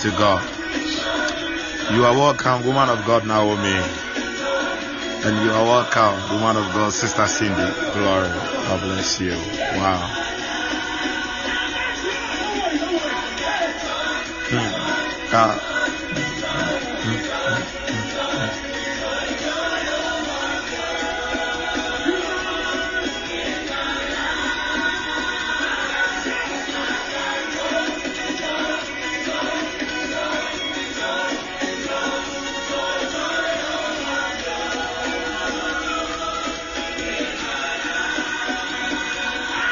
to God. You are welcome, woman of God, Naomi. And you are welcome, woman of God, Sister Cindy. Glory. God bless you. Wow. Hmm. Uh,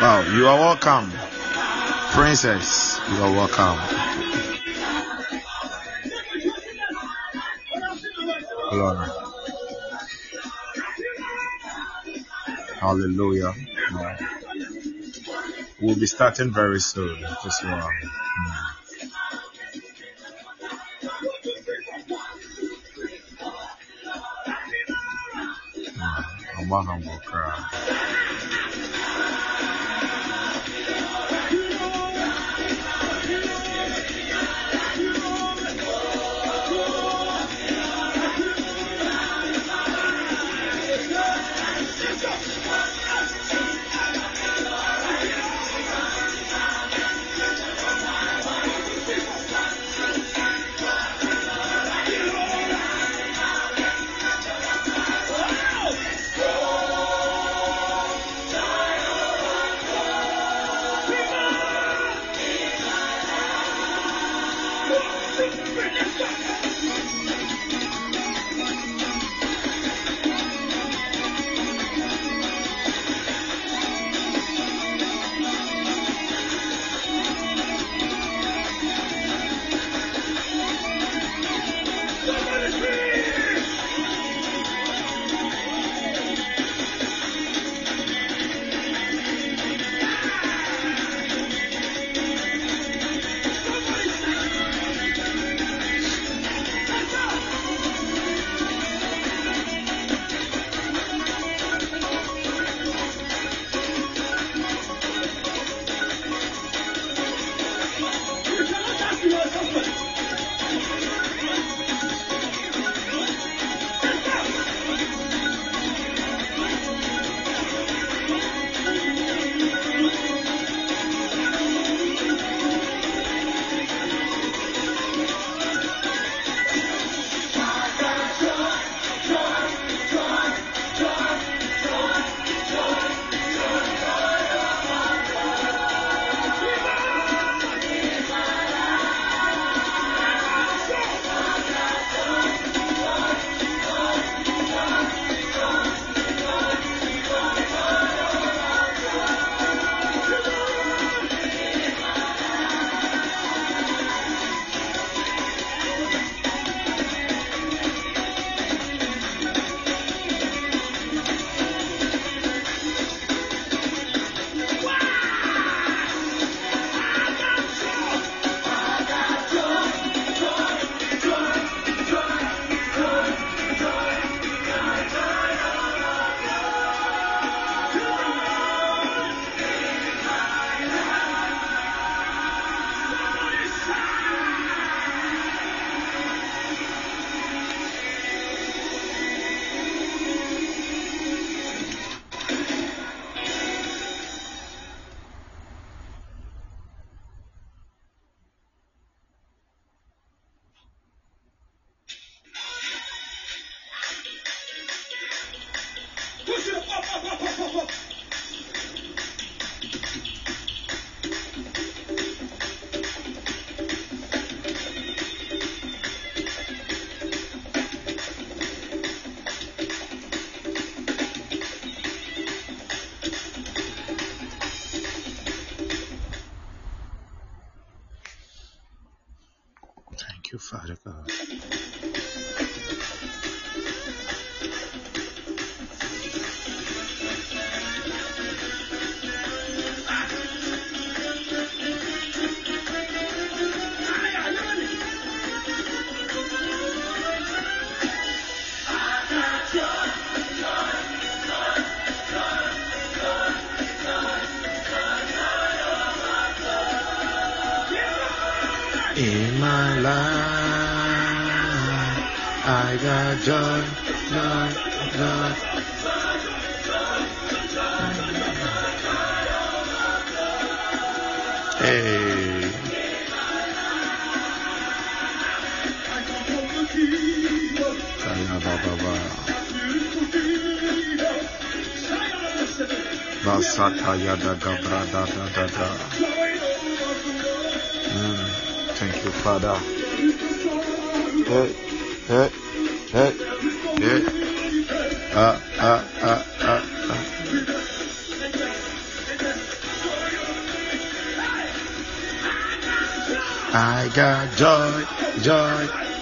Wow, you are welcome. Princess, you are welcome. Glory. Hallelujah. We'll be starting very soon. Just one. Hmm. Hmm. I'm humble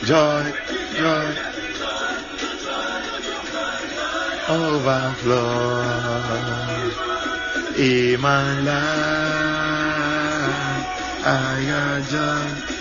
joy, joy, joy. Overflow in my life. I got joy.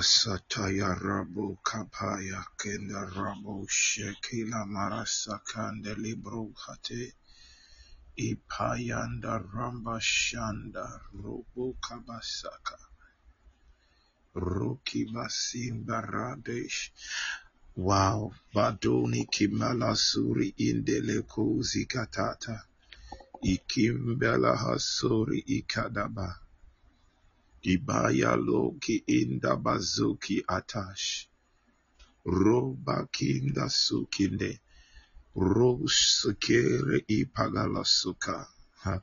Kasataya Rabu Kapaya Kenda Rabu Shekila Marasa Kande Libru Hate Ipayanda Ramba Shanda Rubu Kabasaka Ruki Basimba Radesh Wow Badoni Kimala Suri Indele Kuzi Katata Ikimbela Hasuri Ikadaba Ibaya Loki Inda Bazuki Atash Roba Kinda Sukinde Rosukere Ipagala Suka. Ha.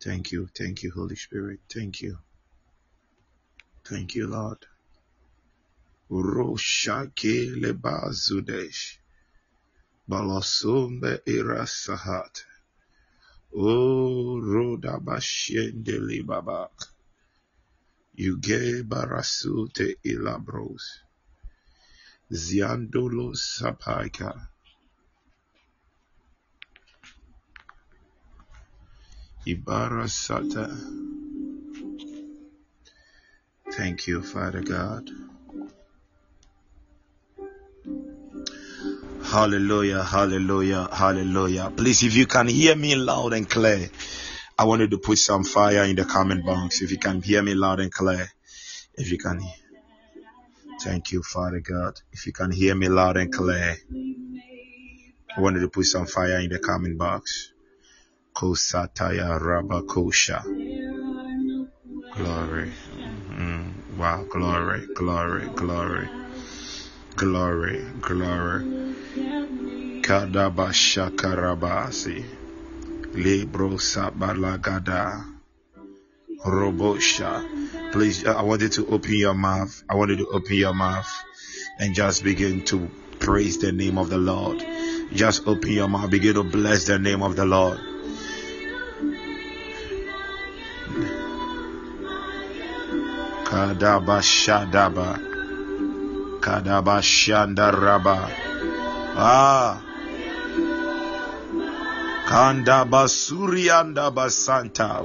Thank you, thank you, Holy Spirit. Thank you. Thank you, Lord. Roshake Leba Zudesh. Balasumbe Irasahat. O Roda Bashende Libabak. Yuge Barasute Ilabros. Ziandolo Sapaika. Ibara Sata. Thank you, Father God. Hallelujah, hallelujah, hallelujah. Please, if you can hear me loud and clear, I wanted to put some fire in the comment box. If you can hear me loud and clear, if you can, thank you, Father God. If you can hear me loud and clear, I wanted to put some fire in the comment box. Kosataya Rabakosha. Glory. Mm, wow, glory, glory, glory, glory, glory. Kadabashakarabasi. Libro Sabalagada. Robosha. Please, I want you to open your mouth. I want you to open your mouth and just begin to praise the name of the Lord. Just open your mouth, begin to bless the name of the Lord. Kadaba Shadaba. Kadaba Shandaraba. Ah. Kanda basuri anda basanta.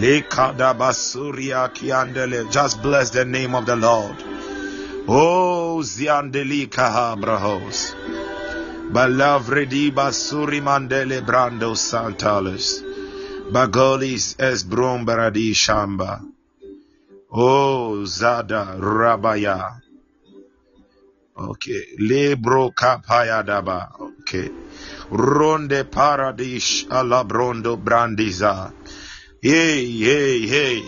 Lekada basuria kiandele. Just bless the name of the Lord. Oh, ziandeli kahabrahos. Balavredi basuri mandele brando santalis. Bagolis es brombaradi shamba. Oh, Zada Rabaya. Okay. Lebro kapaya daba. Okay. Ronde paradish alabrondo brandiza. Hey, hey, hey.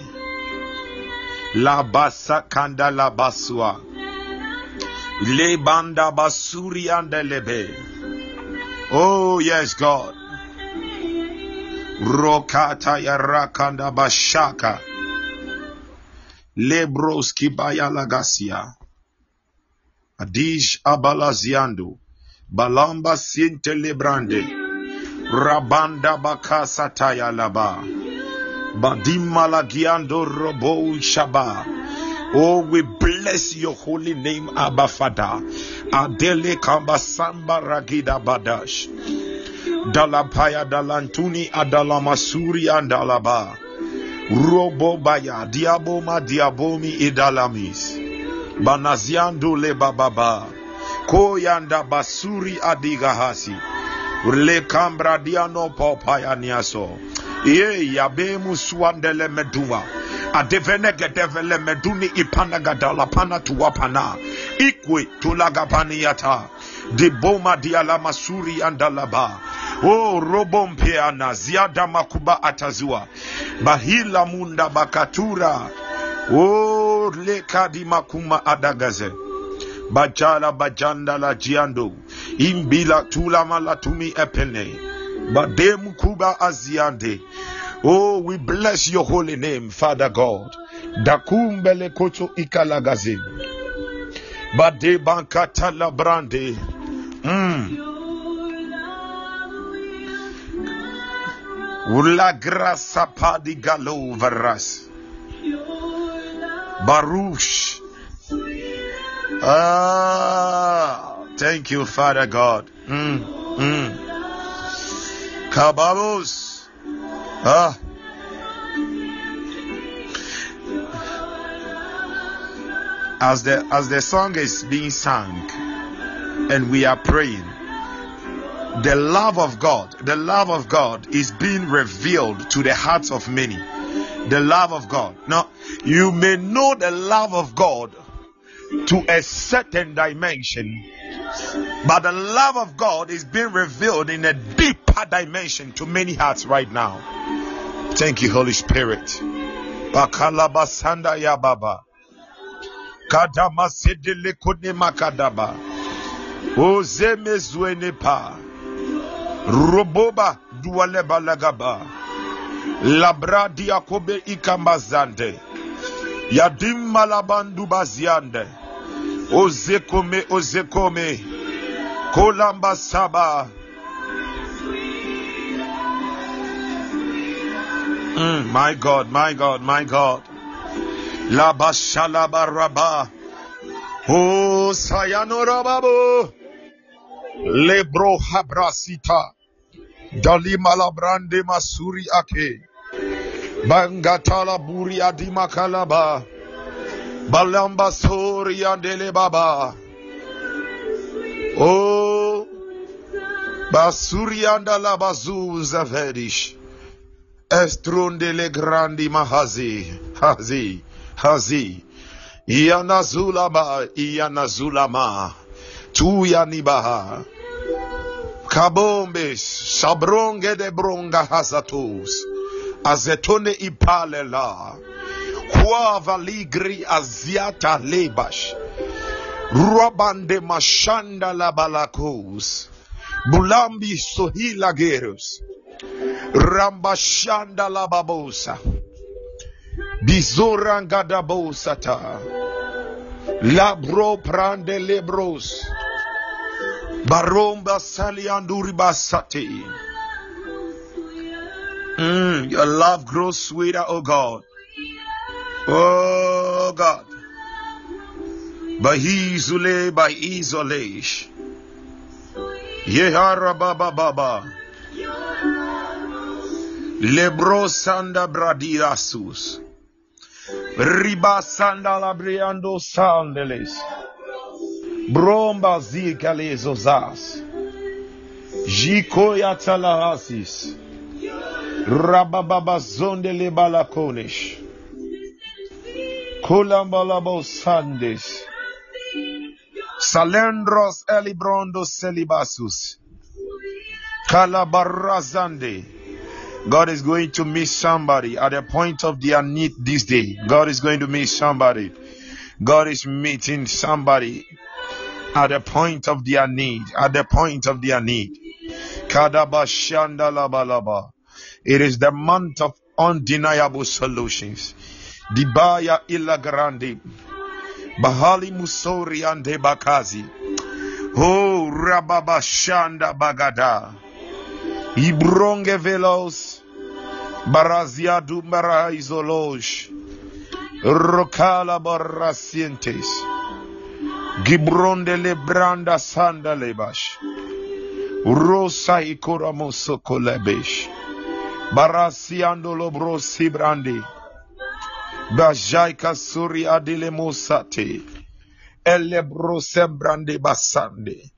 La basa kanda la basua. Le banda basuri andelebe. Oh, yes, God. Rokata yarakanda bashaka. Lebros kibaya lagasia. Adish abalaziando. Balamba sinte lebrande. Rabanda bakasa taya laba. Badima lagiando robo shaba. Oh, we bless your holy name, Abba Father. Adele kambasamba ragida badash. Dalapaya dalantuni adalamasuri andalaba. Robo baya diaboma diabomi idalamis. Banaziando le bababa. koyanda basuri adigahasi. Lekambradiano popayaniaso ye yabemu suandele meduva adevenegedevele meduni ipanagadalapana tuwapana ikwe tulagapaniyata diboma dialamasuri andalaba o robo robompeana ziada makuba atazua bahila munda bakatura. O lekadi makuma adagaze. Bajala bajanda la jiando. Imbila tula malatumi epene. Badem kuba aziande. Oh, we bless your holy name, Father God. Dakumbele koto ikalagaze. Bade bankata la brande. Mm. Ula grasa padi galo varas. Baruch. Ah, thank you, Father God. Mm, mm. Kababos. Ah. As the as the song is being sung and we are praying, the love of God, the love of God is being revealed to the hearts of many. The love of God. Now, you may know the love of God to a certain dimension, but the love of God is being revealed in a deeper dimension to many hearts right now. Thank you, Holy Spirit. Roboba duale balagaba. Labra diakobe. Yadim malabandu baziande. Ozekome, ozekome. Kolamba saba. Mm, my God, my God, my God. Laba shalaba raba. O sayano rababo. Lebro habrasita. Dali malabrande masuri ake. Bangatala buri adima kalaba. Balamba sori andele baba. Oh. Basuri andala bazu zavedish. Estrondele grandi mahazi. Hazi. Hazi. Iyanazulama. Iyanazulama. Tuyanibaha. Kabombes Sabronge de bronga hazatus. Azetone ipalela. Huava ligri aziata lebash. Ruabande mashanda la balakos. Bulambi sohila gerus. Rambashanda lababosa. Bizorangadabosata. Labro prande lebros. Baromba salianduri basate. Mm, your love grows sweeter, oh God. Oh God. By Izule, by Isolesh. Yehara Baba Baba. Lebro Sanda Bradirasus. Riba Sanda Labriando Sandeles. Bromba Zikales. Jikoya Talahasis. Rabababa Zondele Balakonesh. Kulambalabo Sandes. Salendros Elibrondo Celibasus. Calabarazande. God is going to meet somebody at the point of their need this day. God is going to meet somebody. God is meeting somebody at the point of their need. At the point of their need. Kadabashanda labalaba. It is the month of undeniable solutions. Dibaya illa grande. Bahali Musori ande Bakazi. Oh Rababa Shanda Bagada. Ibronge Velos. Barazia Dumbara Izolosh. Rokala Barasientes. Gibronde Lebranda Sanda Lebash. Rosa Ikora Mosoko Lebesh. Barasiando Lobro Sibrandi. Bajaika Suri Adile Mosate. Elebro Sembrande Basande.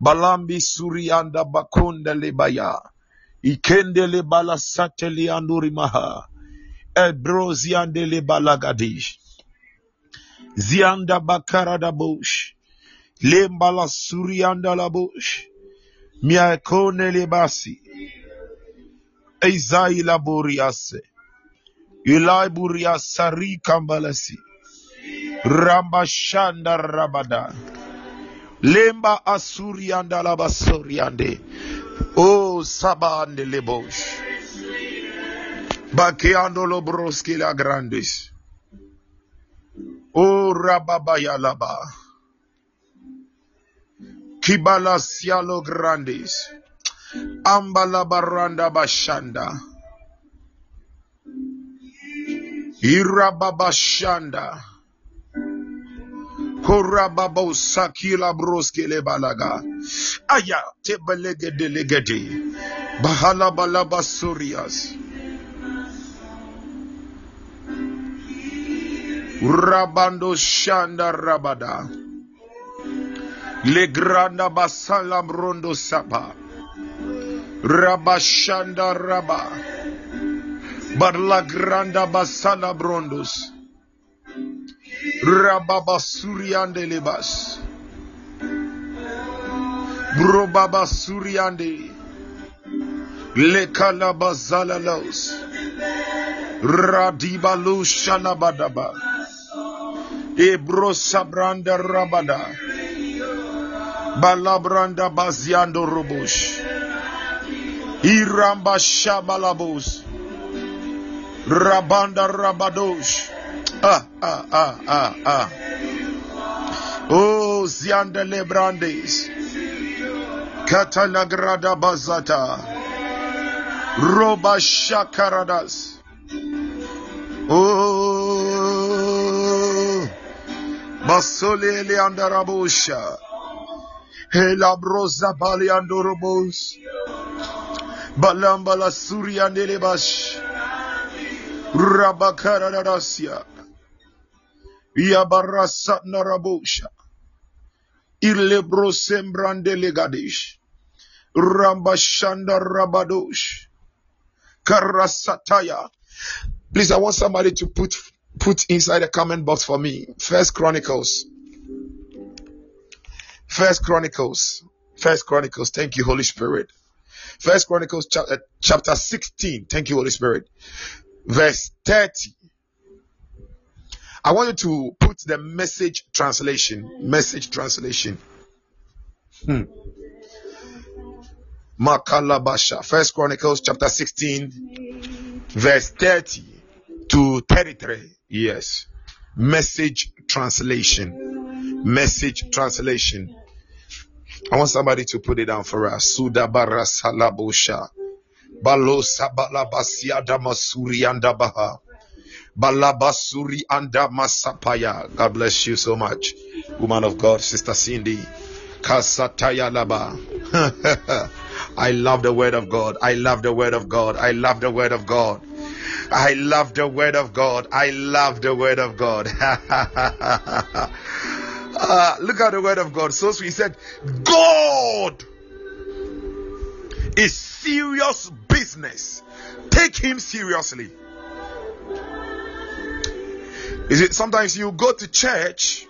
Balambi Suri anda Bakonda Lebaya. Ikende le balasate le anduri maha. Ebro ziande le balagadish. Zianda bakara da bush. Lembala suri anda la bush. Miakone le basi. Eizai la buriase. Ilai buriasari kambalasi. Ramba shanda rabada. Lemba asuri anda la basuri ande. Oh, sabande lebosh. Bakeando lo broski la grandis. Oh, rababaya laba. Kibala sialo grandis. Ambala baranda bashanda. Irababashanda. Korababo sakila broski le balaga. Aya tebelege delegede. Bahala balaba surias. Rabando shanda rabada. Le granda basala brondo sapa. Rabashanda raba. Barla granda basala brondos. Rababa suriande lebas. Brobaba suriande. Le kalabazala los. Radibalu shalabadaba. Ebro sabranda rabada. Balabranda baziando robush. Iramba shabalabos. Rabanda rabadosh. Ah, ah, ah, ah, ah. Oh, zianda lebrandes. Katalagrada bazata. Roba shakaradas. Oh, Basolele andarabosha. Helabrosa bali andorobos. Balambala suri andelebash. Rabakaradasia. Yabarasa narabosha. Ilebro sembrande legadish. Rambashanda rabadosh. Karasataya. Please, I want somebody to put put inside the comment box for me. First Chronicles. First Chronicles. First Chronicles. Thank you, Holy Spirit. First Chronicles chapter, chapter 16. Thank you, Holy Spirit. Verse 30. I want you to put the message translation. Message translation. Hmm. Makalabasha. First Chronicles chapter 16, verse 30 to 33. Yes. Message translation. Message translation. I want somebody to put it down for us. Sudabara salabosha. Balosa balabasia damasuri andabaha. Balabasuri anda masapaya. God bless you so much. Woman of God, Sister Cindy. Kasataya laba. I love the word of God. I love the word of God. I love the word of God. I love the word of God. I love the word of God. uh, look at the word of God. So he said, God is serious business. Take him seriously. Is it sometimes you go to church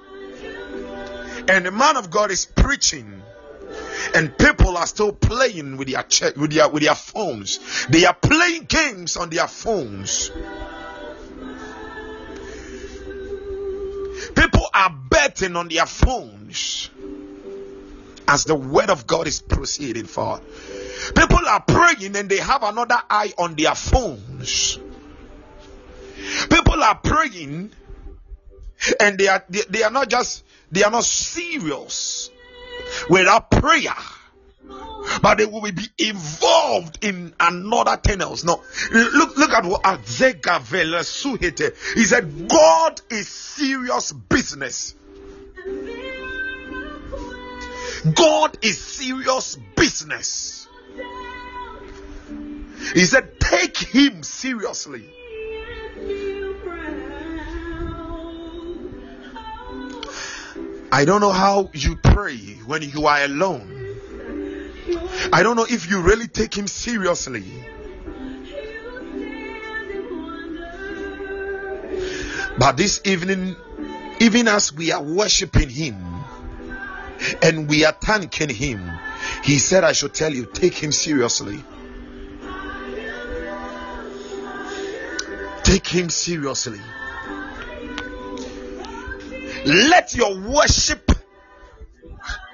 and the man of God is preaching and people are still playing with their with their with their phones. They are playing games on their phones. Are betting on their phones as the word of God is proceeding forward. People are praying and they have another eye on their phones. People are praying and they are they, they are not just they are not serious without prayer but they will be involved in another tunnels. No, look, look at what Azegavela Suhete. He said, God is serious business. God is serious business. He said, take him seriously. I don't know how you pray when you are alone. I don't know if you really take him seriously. But this evening, even as we are worshiping him and we are thanking him, he said, I should tell you, take him seriously. Take him seriously. Let your worship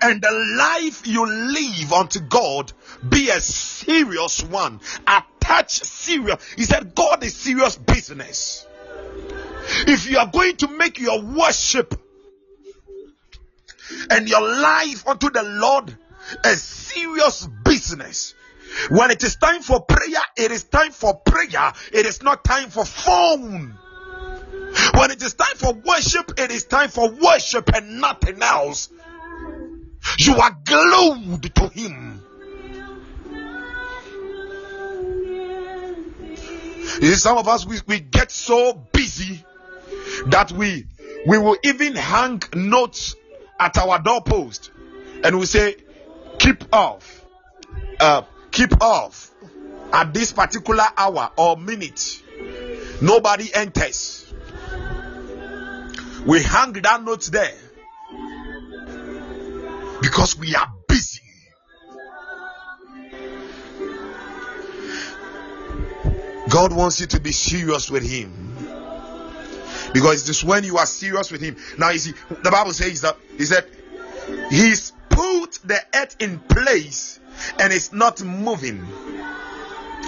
and the life you live unto God be a serious one. Attach serious. He said, God is serious business. If you are going to make your worship and your life unto the Lord a serious business, when it is time for prayer, it is time for prayer. It is not time for phone. When it is time for worship, it is time for worship and nothing else. You are glued to Him. Some of us we, we get so busy that we we will even hang notes at our doorpost and we say, keep off, uh, keep off at this particular hour or minute. Nobody enters. We hang that note there because we are busy. God wants you to be serious with Him because it is when you are serious with Him. Now, you see, the Bible says that He said He's put the earth in place and it's not moving.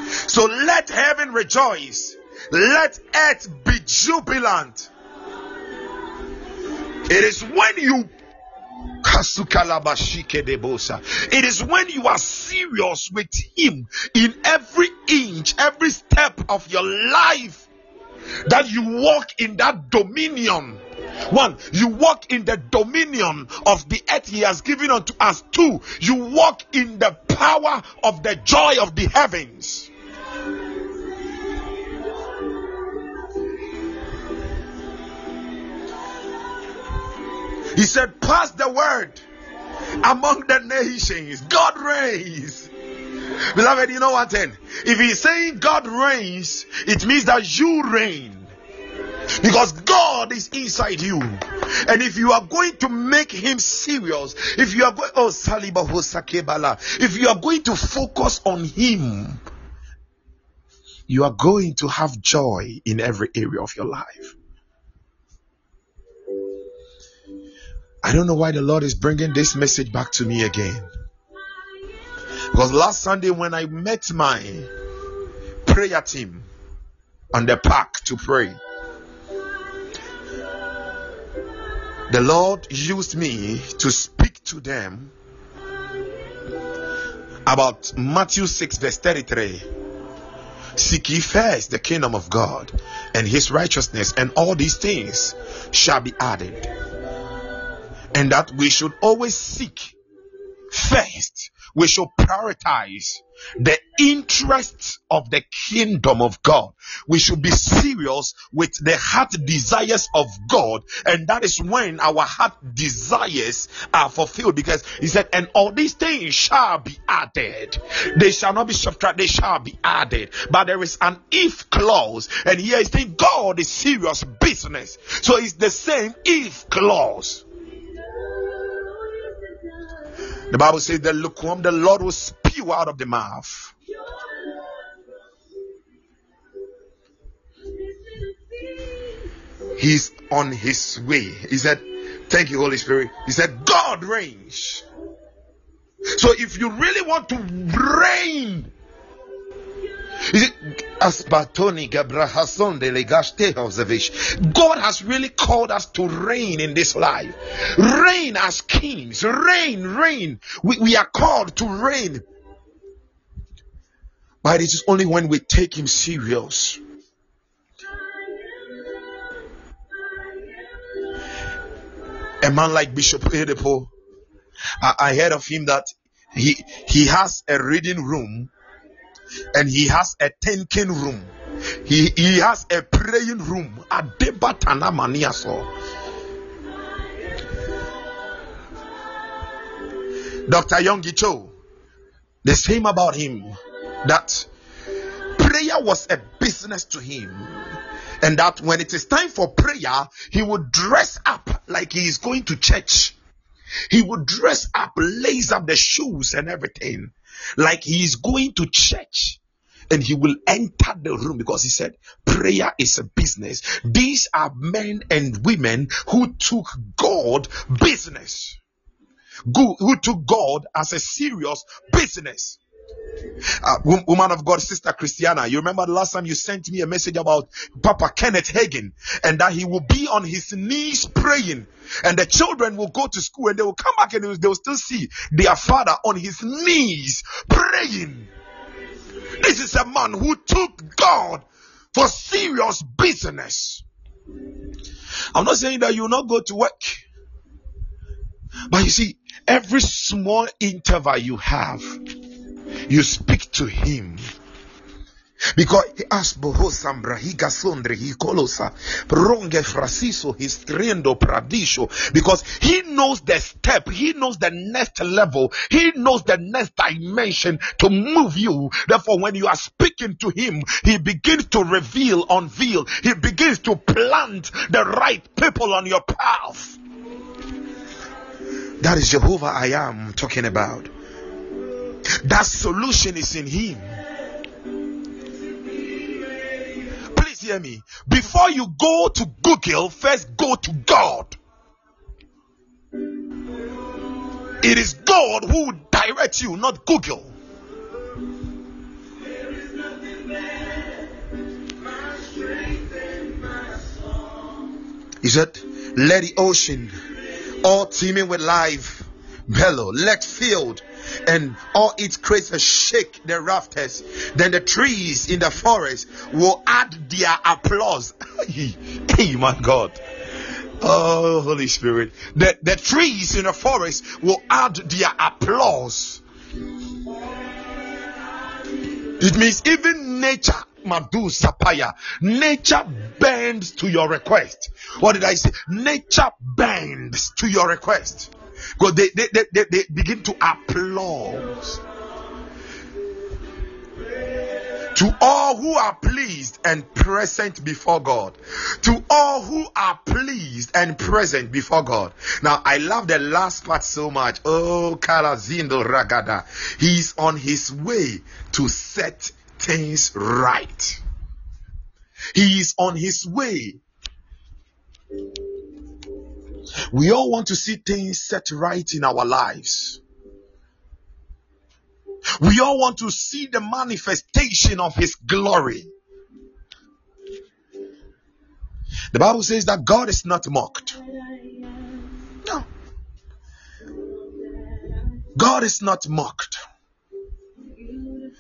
So let heaven rejoice, let earth be jubilant it is when you it is when you are serious with Him in every inch, every step of your life that you walk in that dominion. One, you walk in the dominion of the earth He has given unto us. Two, you walk in the power of the joy of the heavens. He said, Pass the word among the nations. God reigns. Beloved, you know what then? If he's saying God reigns, it means that you reign. Because God is inside you. And if you are going to make him serious, if you are going oh Saliba Hosakebala, if you are going to focus on him, you are going to have joy in every area of your life. I don't know why the Lord is bringing this message back to me again. Because last Sunday, when I met my prayer team on the park to pray, the Lord used me to speak to them about Matthew 6, verse 33. Seek ye first the kingdom of God and his righteousness, and all these things shall be added. And that we should always seek first, we should prioritize the interests of the kingdom of God. We should be serious with the heart desires of God, and that is when our heart desires are fulfilled. Because He said, And all these things shall be added, they shall not be subtracted, they shall be added. But there is an if clause, and here is saying, God is serious business, so it's the same if clause. The Bible says, The lukewarm, the Lord will spew out of the mouth. He's on his way. He said, Thank you, Holy Spirit. He said, God reigns. So if you really want to reign, God has really called us to reign in this life. Reign as kings. Reign, reign. We, we are called to reign. But it is only when we take Him serious. A man like Bishop Oyedepo, I, I heard of him that he he has a reading room and he has a thinking room. He, he has a praying room. Adebatana maniaso. Dr. Yonggi Cho, the same about him that prayer was a business to him and that when it is time for prayer he would dress up like he is going to church he would dress up lace up the shoes and everything like he is going to church and he will enter the room because he said prayer is a business. These are men and women who took god business. Who took god as a serious business uh, wo- woman of God, Sister Christiana, you remember the last time you sent me a message about Papa Kenneth Hagin and that he will be on his knees praying, and the children will go to school and they will come back and they will, they will still see their father on his knees praying. This is a man who took God for serious business. I'm not saying that you will not go to work, but you see, every small interval you have, you speak to him. Because he asked bohosambra higasondre hikolosa ronge frasiso histriendo pradisho because he knows the step he knows the next level he knows the next dimension to move you. Therefore when you are speaking to him he begins to reveal unveil. He begins to plant the right people on your path. That is jehovah i am talking about that solution is in him. Please hear me. Before you go to google first go to god. It is god who will direct you not google. He said let the ocean all teeming with life. Bellow let field and all its creatures shake the rafters then the trees in the forest will add their applause hey my god oh holy spirit the, the trees in the forest will add their applause it means even nature Madu Sapaya. Nature bends to your request. What did I say? Nature bends to your request. Because they, they, they, they, they begin to applaud. To all who are pleased and present before God. To all who are pleased and present before God. Now, I love the last part so much. Oh, Karazindo Ragada. He's on his way to set things right. He is on his way. We all want to see things set right in our lives. We all want to see the manifestation of His glory. The Bible says that God is not mocked. No. God is not mocked.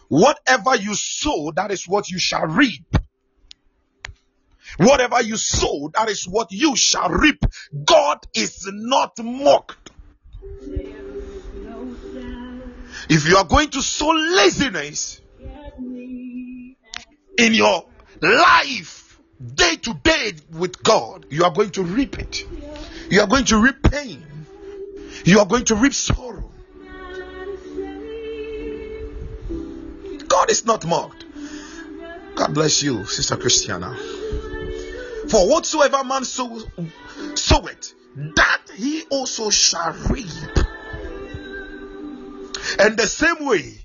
Whatever you sow, that is what you shall reap. Whatever you sow, that is what you shall reap. God is not mocked. If you are going to sow laziness in your life, day to day with God, you are going to reap it. You are going to reap pain. You are going to reap sorrow. God is not mocked. God bless you, Sister Christiana. For whatsoever man sow, sow it, that he also shall reap. And the same way,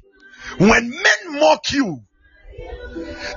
when men mock you,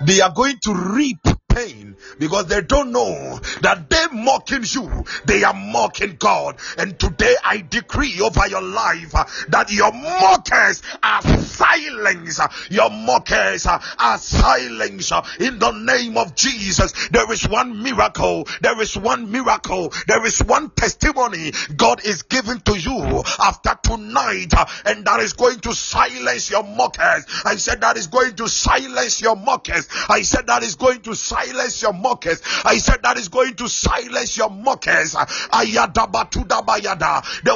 they are going to reap pain because they don't know that they mocking you, they are mocking God. And today I decree over your life that your mockers are silenced. Your mockers are silenced in the name of Jesus. There is one miracle. There is one miracle. There is one testimony God is giving to you after tonight, and that is going to silence your mockers. I said that is going to silence your mockers. I said that is going to silence your mockers. I said that is going to silence your mockers. There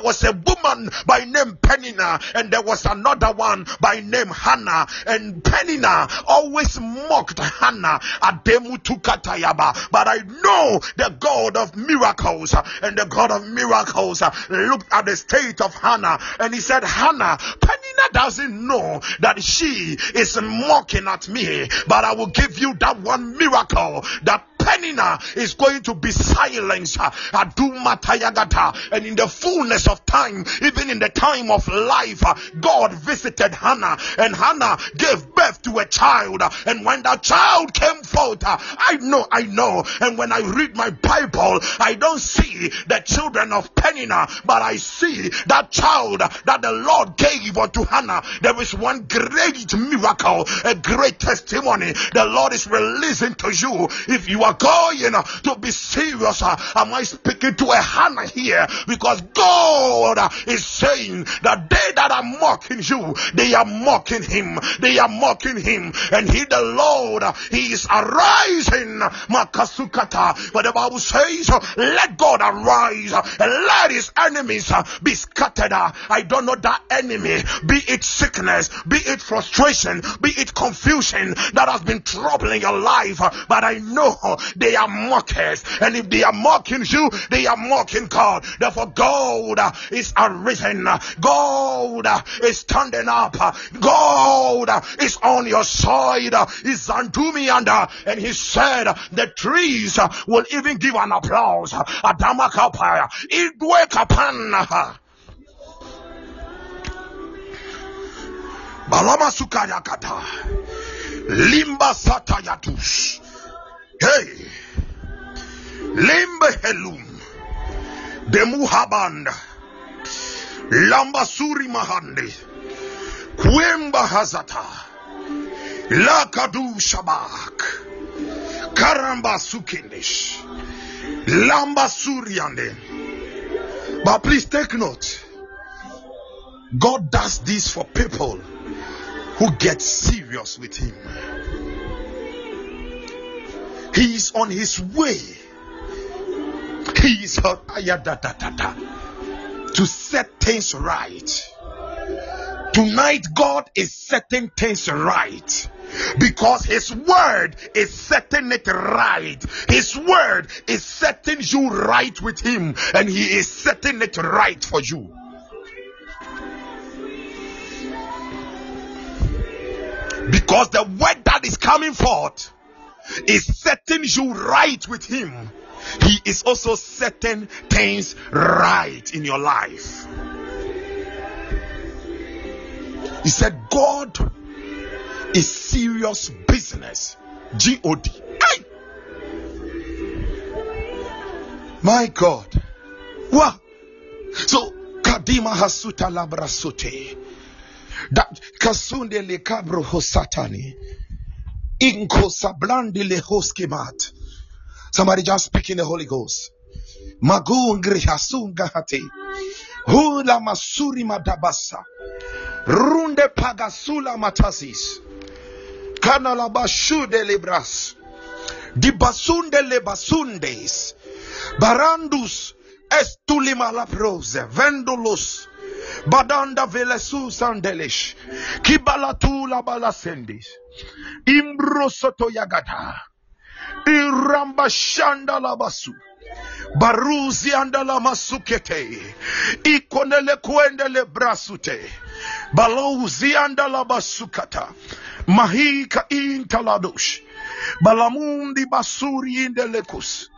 was a woman by name Penina, and there was another one by name Hannah. And Penina always mocked Hannah. But I know the God of miracles, and the God of miracles looked at the state of Hannah, and he said, Hannah, Penina doesn't know that she is mocking at me, but I will give you that one miracle that Penina is going to be silenced. And in the fullness of time, even in the time of life, God visited Hannah, and Hannah gave birth to a child. And when that child came forth, I know, I know. And when I read my Bible, I don't see the children of Penina, but I see that child that the Lord gave unto Hannah. There is one great miracle, a great testimony the Lord is releasing to you. If you are going to be serious, am I speaking to a Hannah here? Because God is saying that they that are mocking you, they are mocking him. They are mocking him. And he, the Lord, he is arising. Makasukata. But the Bible says, let God arise and let his enemies be scattered. I don't know that enemy, be it sickness, be it frustration, be it confusion that has been troubling your life. But I know they are mockers. And if they are mocking you, they are mocking God. Therefore, God uh, is arisen. God uh, is standing up. God uh, is on your side. Is unto me under. And he said, the trees will even give an applause. Adama kapaya. Idwe kapana. Balama sukaya kata. Limba satayatus. Hey. Limbe helum. Demuhabanda. Lambasuri mahande. Kwemba hazata. Lakadu shabak. Karamba sukindish. Lamba suriande. But please take note. God does this for people who get serious with Him. He is on His way. He is to set things right. Tonight, God is setting things right because his word is setting it right. His word is setting you right with him, and he is setting it right for you. Because the word that is coming forth is setting you right with him. He is also setting things right in your life. He said, God is serious business. G O D. My God. Wow. So, Kadima Hasuta Labrasote. That kasunde le kabro hosatani. Inko sablandi lehoskimat. Somebody just speaking the Holy Ghost. Magungri hasungahati. Hula masuri madabasa. Runde pagasula matasis. Kanalabashude libras. Dibasunde lebasundes. Barandus estulimalaprose. vendulos. Badanda velesu sandelish Kibalatu la balasendis. Imbro soto yagada. Iramba shanda la basu. Baruzi andala masukete. Ikonele kuendele brasute. Balouzi andala basukata. Mahika intaladush. Balamundi basuri indelekus.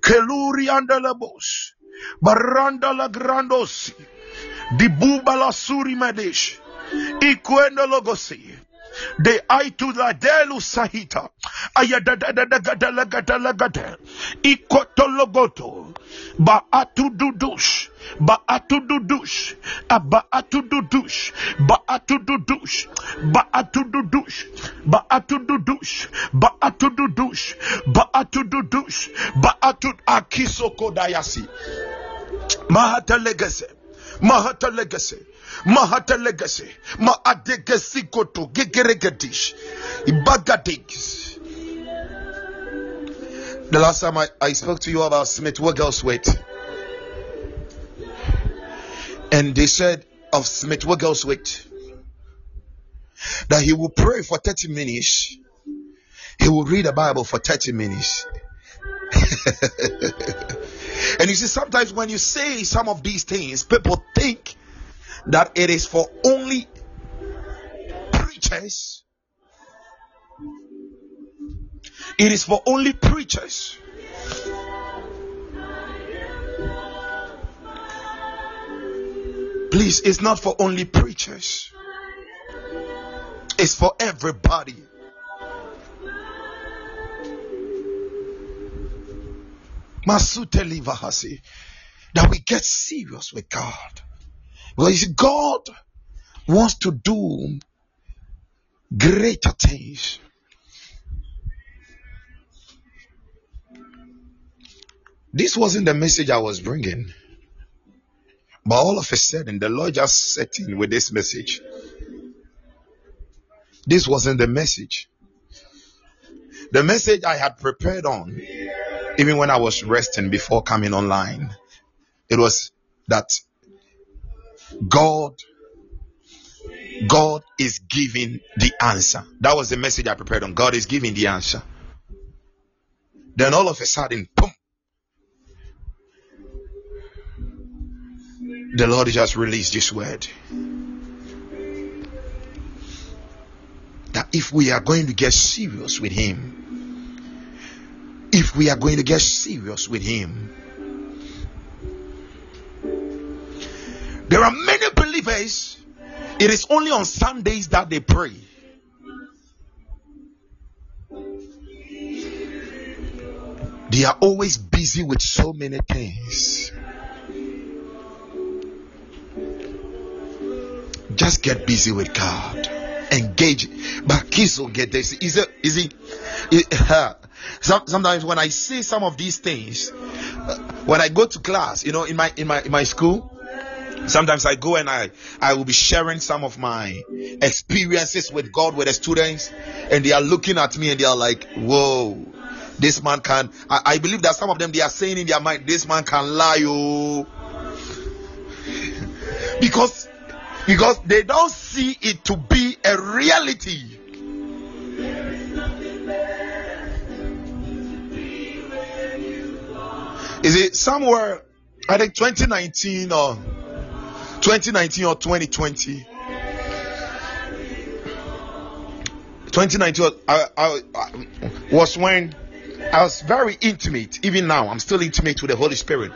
Keluri andalabos. Baranda la grandosi. dibubala suri madesh. Ikwenda logosi. De aitu la delu sahita. Ayadadadadagadalagadalagada da da baatududush abaatududush baatududush la gata baatududush baatududush baatu akisokodayasi mahatalegaze ba Mahata legacy. Mahata legacy. Mahata legacy. Ma adegesi koto gegeregedish. Ibagadegs. The last time I, I spoke to you about Smith Wigglesworth, and they said of Smith Wigglesworth that he will pray for 30 minutes, he will read the Bible for 30 minutes. and you see, sometimes when you say some of these things, people think that it is for only preachers. It is for only preachers. Please, it's not for only preachers. It's for everybody. Masute livahasi. That we get serious with God. Because God wants to do greater things. This wasn't the message I was bringing. But all of a sudden, the Lord just set in with this message. This wasn't the message. The message I had prepared on, even when I was resting before coming online, it was that God, God is giving the answer. That was the message I prepared on. God is giving the answer. Then all of a sudden, boom, the Lord just released this word. That if we are going to get serious with Him, if we are going to get serious with Him, there are many believers, it is only on Sundays that they pray. They are always busy with so many things. Just get busy with God. Engage. But kids will get this. Is it? Is it? uh, sometimes when I see some of these things, uh, when I go to class, you know, in my in my in my school, sometimes I go and I I will be sharing some of my experiences with God with the students, and they are looking at me and they are like, "Whoa." This man can. I, I believe that some of them they are saying in their mind, "This man can lie, oh," because because they don't see it to be a reality. Is it somewhere? I think 2019 or 2019 or 2020. 2019 I, I, I was when I was very intimate. Even now, I'm still intimate with the Holy Spirit.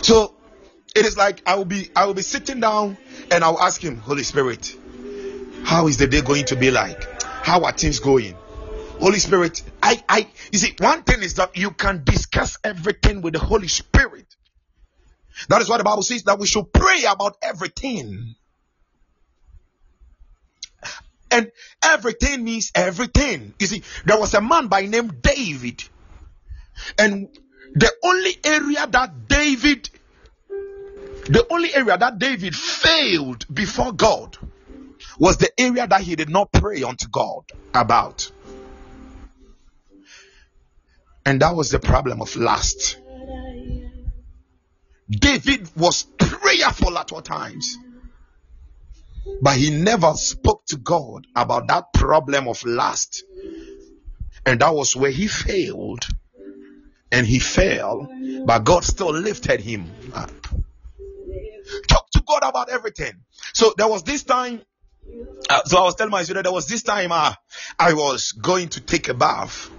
So it is like I will be I will be sitting down and I'll ask him, Holy Spirit, how is the day going to be like? How are things going? Holy Spirit, I I you see one thing is that you can discuss everything with the Holy Spirit. That is why the Bible says that we should pray about everything. And everything means everything. You see, there was a man by name David. And the only area that David, the only area that David failed before God was the area that he did not pray unto God about. And that was the problem of lust. David was prayerful at all times, but he never spoke to God about that problem of lust. And that was where he failed. And he fell, but God still lifted him up. Talk to God about everything. So there was this time uh, so I was telling my student there was this time uh, I was going to take a bath.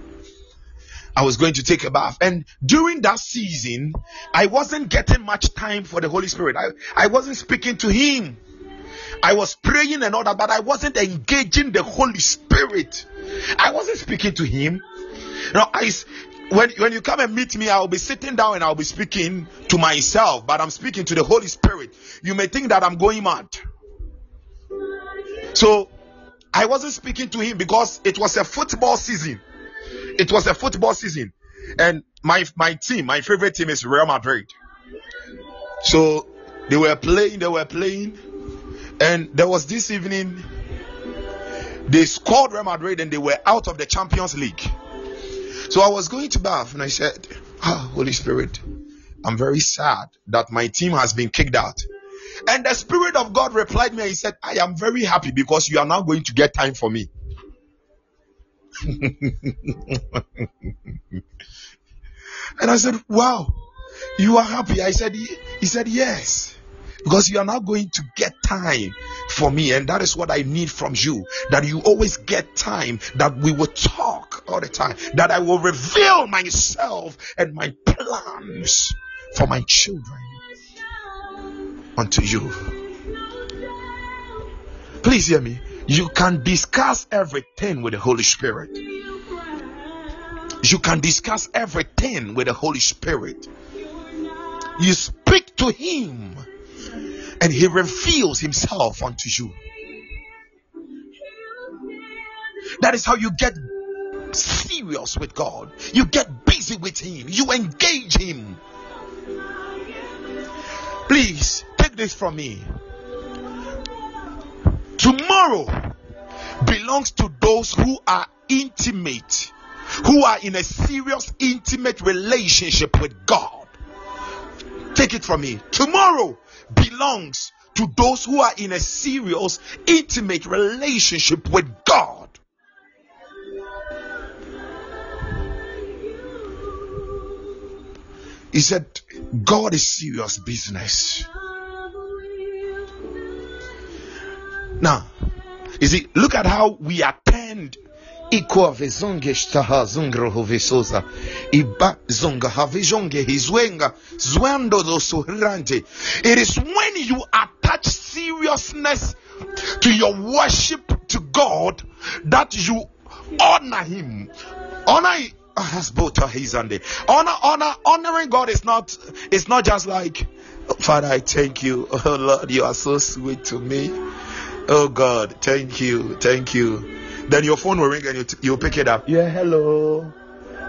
I was going to take a bath, and during that season, I wasn't getting much time for the Holy Spirit. I, I wasn't speaking to Him. I was praying and all that, but I wasn't engaging the Holy Spirit. I wasn't speaking to Him. Now, I when when you come and meet me, I'll be sitting down and I'll be speaking to myself, but I'm speaking to the Holy Spirit. You may think that I'm going mad. So I wasn't speaking to him because it was a football season. It was a football season. And my my team, my favorite team is Real Madrid. So they were playing, they were playing, and there was this evening they scored Real Madrid and they were out of the Champions League. So I was going to bath and I said, oh, Holy Spirit, I'm very sad that my team has been kicked out. And the Spirit of God replied me, and He said, I am very happy because you are now going to get time for me. and I said, Wow, you are happy. I said, He said, Yes. Because you are now going to get time for me, and that is what I need from you. That you always get time, that we will talk all the time, that I will reveal myself and my plans for my children unto you. Please hear me. You can discuss everything with the Holy Spirit. You can discuss everything with the Holy Spirit. You speak to Him, and He reveals Himself unto you. That is how you get serious with God. You get busy with Him. You engage Him. Please take this from me. Tomorrow belongs to those who are intimate, who are in a serious, intimate relationship with God. Take it from me. Tomorrow belongs to those who are in a serious, intimate relationship with God. He said, God is serious business. Now, you see, look at how we attend Ikwa vezonge shtaha zungro hovesosa. Iba zonga havejonge hizwenga zwando dosohrante. It is when you attach seriousness to your worship to God that you honor Him. Honor ah, has both his honor honor honoring god is not it's not just like father i thank you oh lord you are so sweet to me oh god. Thank you. Thank you. Then your phone will ring and you, t- you pick it up. Yeah hello.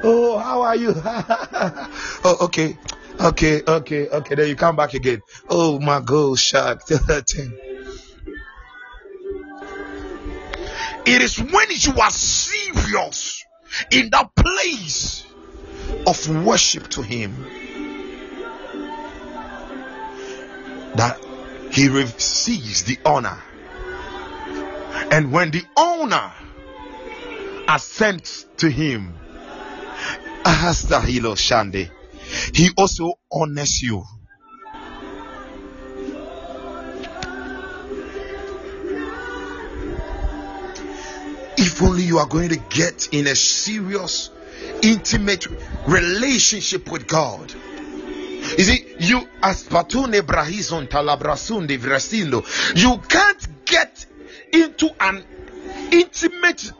Oh how are you? Oh okay. Okay okay okay. Then you come back again. Oh my god shark it is when you are serious in that place of worship to Him that He receives the honor. And when the honor ascends to Him, Ahastahilo Shande, He also honors you. if only you are going to get in a serious, intimate relationship with God. You see, you brahison talabrasunde vrasindo, you can't get into an intimate,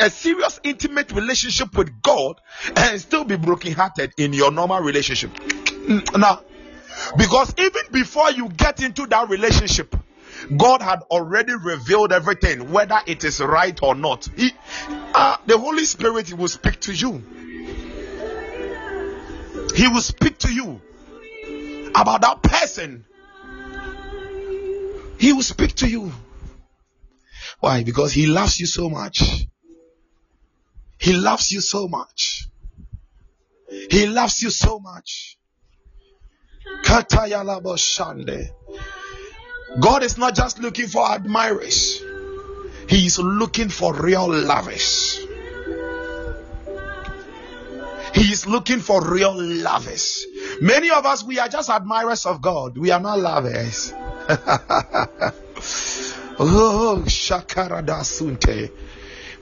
a serious, intimate relationship with God and still be brokenhearted in your normal relationship. Now, because even before you get into that relationship, God had already revealed everything, whether it is right or not. He, uh, the Holy Spirit will speak to you. He will speak to you about that person. He will speak to you. Why? Because he loves you so much. He loves you so much. He loves you so much. God is not just looking for admirers, He is looking for real lovers. He is looking for real lovers. Many of us, we are just admirers of God. We are not lovers. oh, shakarada sunte.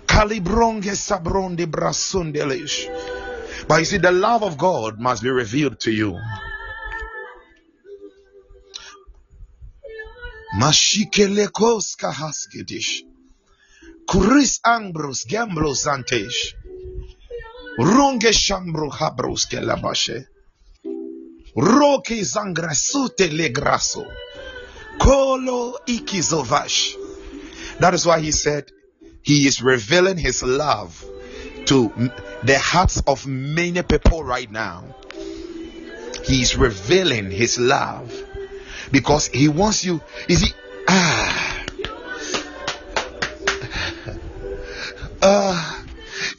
Kalibronge sabronde brasundelish. But you see, the love of God must be revealed to you. Mashikelekos kahasgedish. Kuris angbrus gambros antesh. Runge shambro habros kelabashe. Roke zangrasute legraso. Kolo ikizovash. That is why he said he is revealing his love to the hearts of many people right now. He is revealing his love because he wants you. Is he? Ah. Uh,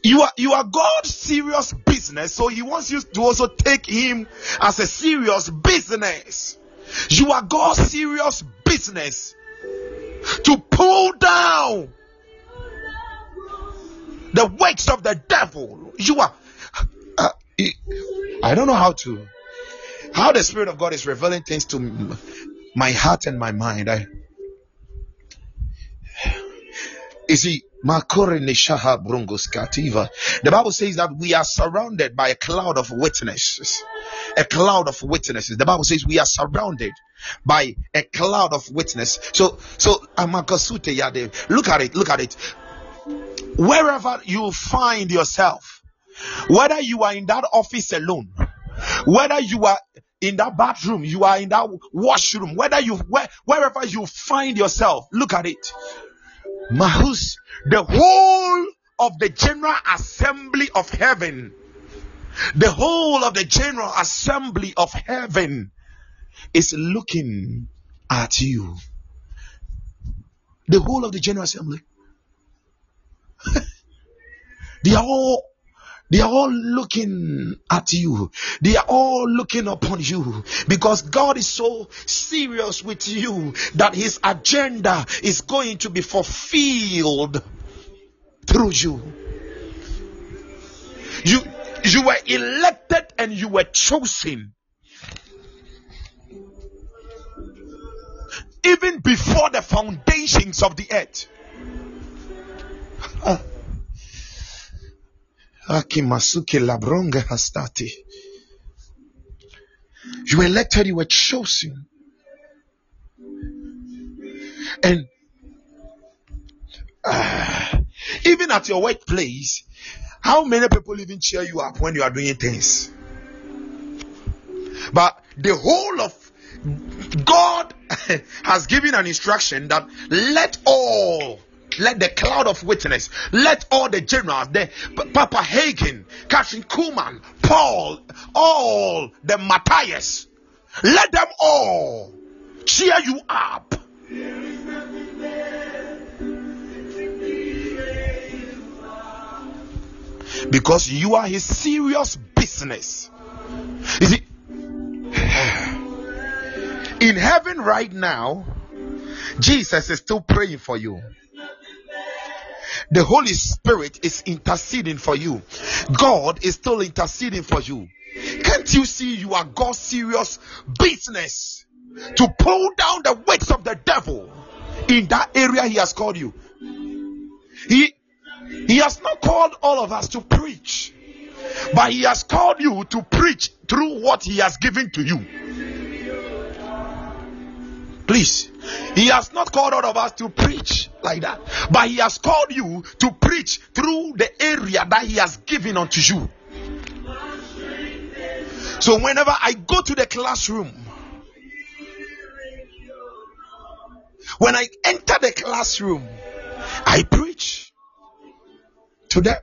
you are you are God's serious business, so He wants you to also take Him as a serious business. You are God's serious business to pull down the works of the devil. You are. Uh, I don't know how to. How the Spirit of God is revealing things to my heart and my mind. I. You see, the Bible says that we are surrounded by a cloud of witnesses. A cloud of witnesses. The Bible says we are surrounded by a cloud of witness. So, so Amakasute Yade, look at it, look at it. Wherever you find yourself, whether you are in that office alone, whether you are in that bathroom, you are in that washroom, whether you where, wherever you find yourself, look at it. Mahus, the whole of the general assembly of heaven, the whole of the general assembly of heaven is looking at you. The whole of the general assembly. they are all they are all looking at you. They are all looking upon you because God is so serious with you that his agenda is going to be fulfilled through you. You you were elected and you were chosen. Even before the foundations of the earth. Akimasuke labronga hastati. You were elected, you were chosen. And uh, even at your workplace, how many people even cheer you up when you are doing things? But the whole of God has given an instruction that let all let the cloud of witness, let all the generals, the Papa Hagin, Kathryn Kuhlman, Paul, all the Matthias, let them all cheer you up. Because you are his serious business. You see, in heaven right now, Jesus is still praying for you the Holy Spirit is interceding for you. God is still interceding for you. Can't you see you are God's serious business to pull down the weights of the devil in that area He has called you? He He has not called all of us to preach, but He has called you to preach through what He has given to you. Please, He has not called all of us to preach like that, but He has called you to preach through the area that He has given unto you. So, whenever I go to the classroom, When I enter the classroom, I preach to them.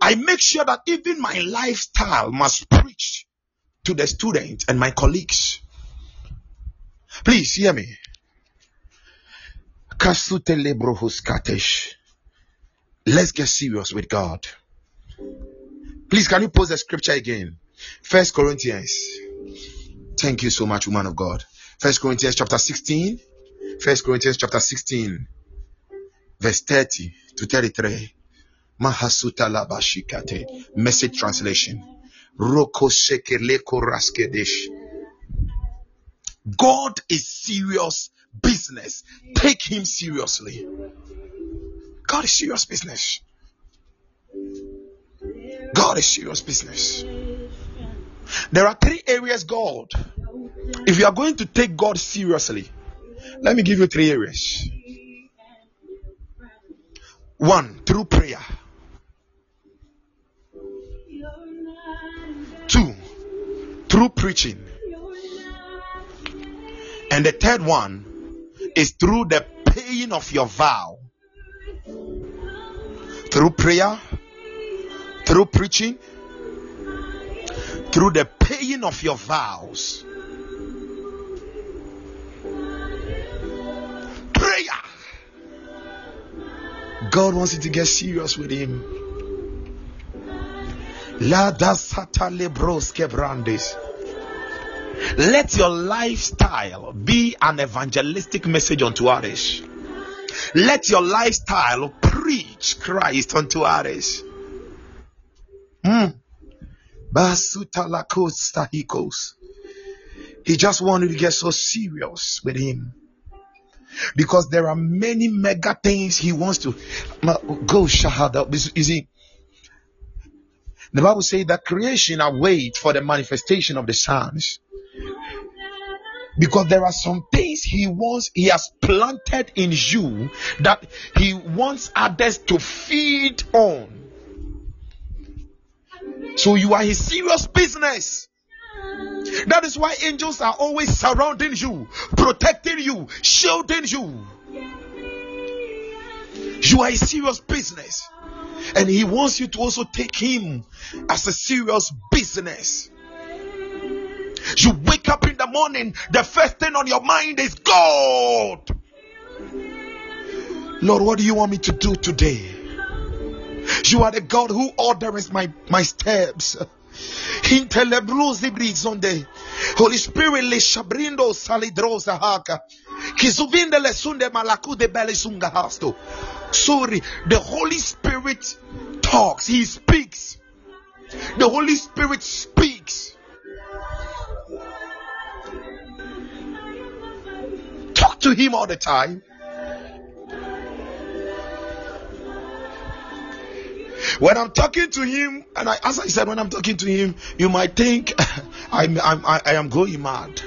I make sure that even my lifestyle must preach to the students and my colleagues. Please hear me. Let's get serious with God. Please, can you post the scripture again? First Corinthians. Thank you so much, woman of God. First Corinthians chapter 16. First Corinthians chapter 16, verse 30 to 33. Mahasuta labashikate. Message translation. Roko shekeleko raskedesh. God is serious business. Take him seriously. God is serious business. God is serious business. There are three areas God. If you are going to take God seriously, let me give you three areas. One, through prayer. Two, through preaching. And the third one is through the paying of your vow. Through prayer, through preaching, through the paying of your vows. God wants you to get serious with Him. Let your lifestyle be an evangelistic message unto others. Let your lifestyle preach Christ unto others. Mm. He just wanted to get so serious with him. Because there are many mega things he wants to go shahada. You see, the Bible says that creation awaits for the manifestation of the sons. Because there are some things he wants, he has planted in you that he wants others to feed on. So you are his serious business. That is why angels are always surrounding you, protecting you, shielding you. You are a serious business. And he wants you to also take him as a serious business. You wake up in the morning, the first thing on your mind is God. Lord, what do you want me to do today? You are the God who orders my, my steps. Intelebruzi brizonde. Holy Spirit le shabrindo salidrosa haka. Kizuvinde le sunde malakude bele sunga hasto. Sorry, the Holy Spirit talks, He speaks. The Holy Spirit speaks. Talk to Him all the time. When I'm talking to him, and I, as I said, when I'm talking to him, you might think I'm, I'm I, I am going mad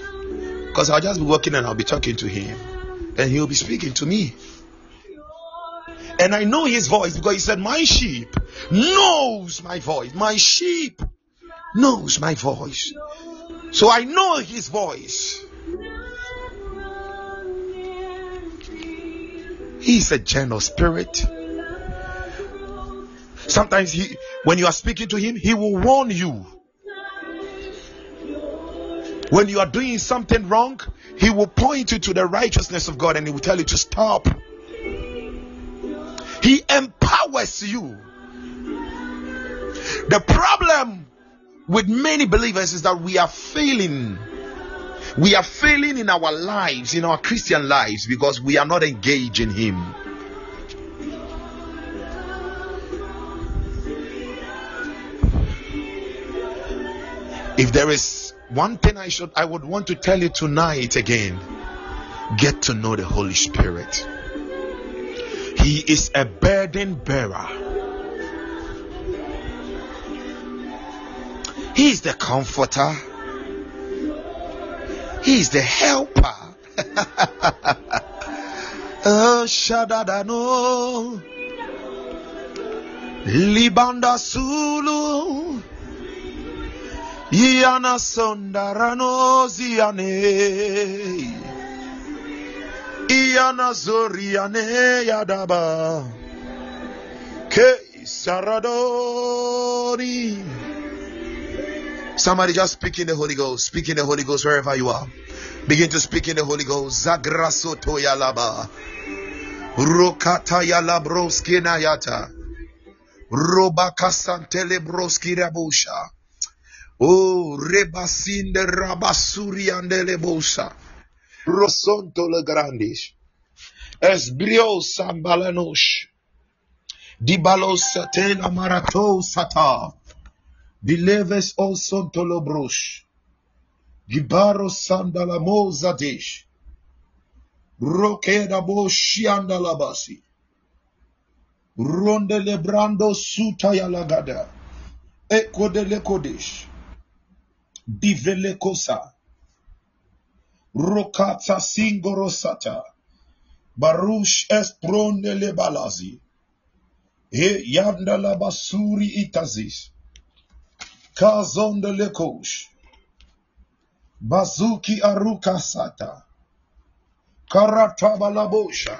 because I'll just be walking and I'll be talking to him, and he'll be speaking to me. And I know his voice because he said, My sheep knows my voice. My sheep knows my voice. So I know his voice. He's a gentle spirit. Sometimes he when you are speaking to him, he will warn you. When you are doing something wrong, he will point you to the righteousness of God and he will tell you to stop. He empowers you. The problem with many believers is that we are failing. We are failing in our lives, in our Christian lives, because we are not engaging Him. If there is one thing I should I would want to tell you tonight again, get to know the Holy Spirit. He is a burden bearer. He is the comforter. He is the helper. oh, Shadadano. Libanda Sulu. Yana Sondarano Ziane. Iana Zoriane Yadaba. Ke Saradori. Somebody just speak in the Holy Ghost. Speak in the Holy Ghost wherever you are. Begin to speak in the Holy Ghost. Zagraso Toyalaba. Rokata Yalabroski Nayata. Robaka Santele Broski Rabusha. Oh, Rebasinde Rabasuri Andele Bosa. Rosonto Le Grandis. Esbrio Sambalanush. Dibalo Satena Marato Sata. Bileves O Sontolo Brosh. Gibaro Sandalamo Zadesh. Rokeda Bo Shiandalabasi. Ronde Lebrando Sutaya Lagada. Eko de Lekodesh. Bivele Kosa. Rokata Singorosata. Barush Espronde Lebalazi. E Yandala Basuri Itazis. Kazonde Lekosh. Bazuki Aruka Sata. Karatabalabosha.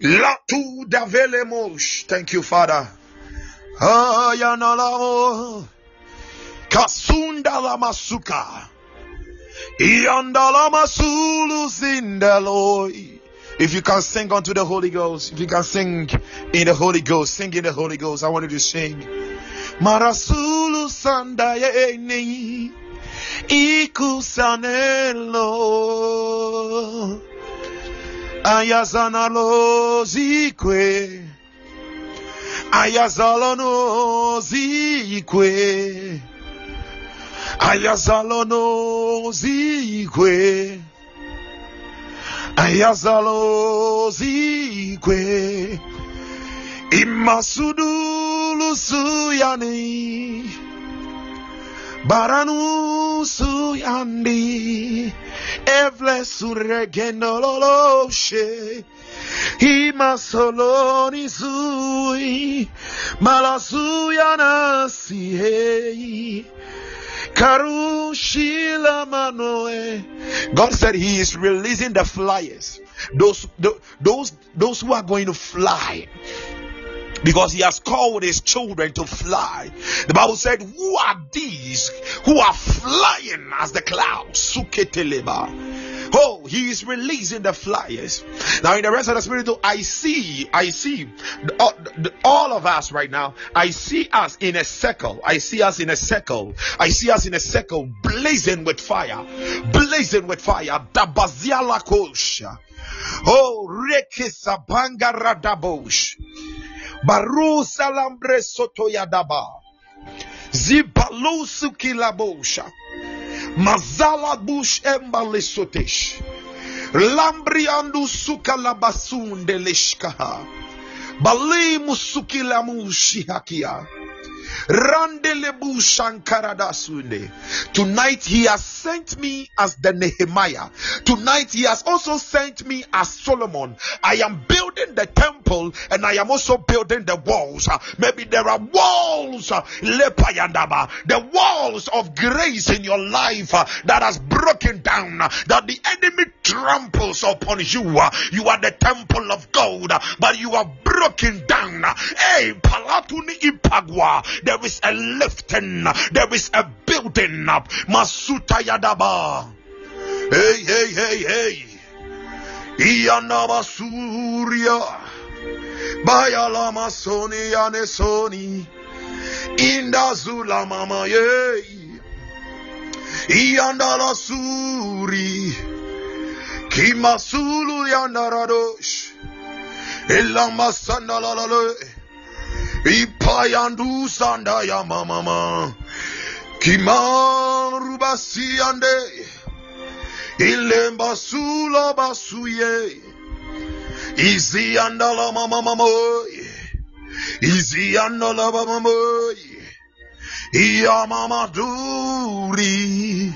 Latu Davelemosh. Thank you, Father. Ayanalamo. Kasunda Lamasuka. Iandala Masulu Zindaloi. If you can sing unto the Holy Ghost, if you can sing in the Holy Ghost, sing in the Holy Ghost. I want you to sing. Marasulu Sandaye Ikusanelo Ayazanalo Zikwe Ayazalono Zikwe ayazalo no zikwe ayazalo zikwe imasudulu suyani baranu suyandi evle suregenololo she imasoloni zui malasuyana sihei God said He is releasing the flyers. Those, those, those who are going to fly. Because he has called his children to fly. The Bible said, Who are these who are flying as the clouds? Oh, he is releasing the flyers. Now, in the rest of the spirit, I see, I see all, of us right now. I see us in a circle. I see us in a circle. I see us in a circle, blazing with fire, blazing with fire. Dabaziala kosha. Oh, rekisabanga radabosh. Baru salambre soto yadaba. Zibalusu kilabosha. Mazala bush embalesotesh. Lambriandu sukalabasunde Tonight he has sent me as the Nehemiah. Tonight he has also sent me as Solomon. I am building the temple and I am also building the walls. Maybe there are walls, uh, the walls of grace in your life uh, that has broken down, uh, that the enemy tramples upon you. You are the temple of God, but you are broken down. Hey, Palatuni Ipagwa. There is a lifting, there is a building up. Masuta Yadaba. Hey, hey, hey, hey. Iyanaba Surya. Bayalama Soni Anesoni. Indazula Mama Ye. Iyandala Suri. Kimasulu Yandaradosh. Ilama Sandalalale. Ipayandu sanda ya mama Kiman rubasi ande. Ilemba sula basuye. Izi andala mama mama Izi andala mama Iya mama duri.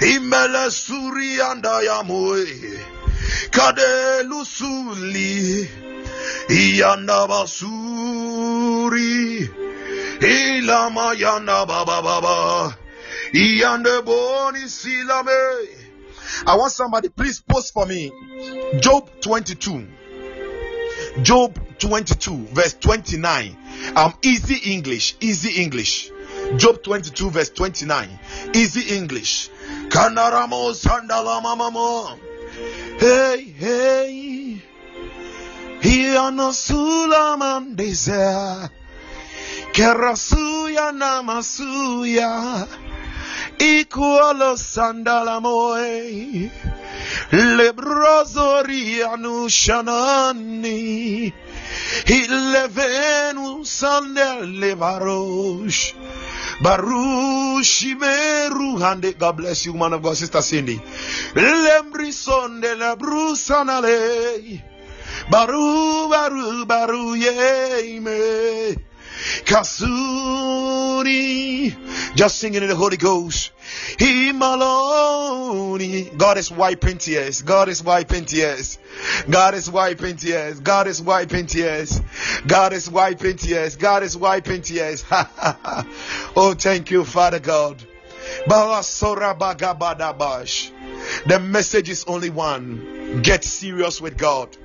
Imele suri anda ya moe Kade lusuli Iyanda Ilama yanda baba baba Iyande silame I want somebody, please post for me Job 22. Job 22, verse 29. Um, easy English, easy English. Job 22, verse 29. Easy English. Kanaramo sandala Hey, hey. Hiana sulaman desert. Kerasuya namasuya. Ikualo sandala moe. Lebrozorianu shanani. Ilevenu sandel levarosh. Hande. God bless you, man of God, Sister Cindy. Lembri sonde la brusanale. Baru baru baru ye me. Kasuri. Just singing in the Holy Ghost. Himaloni. God is wiping tears. God is wiping tears. God is wiping tears. God is wiping tears. God is wiping tears. God is wiping tears. oh, thank you, Father God. The message is only one. Get serious with God.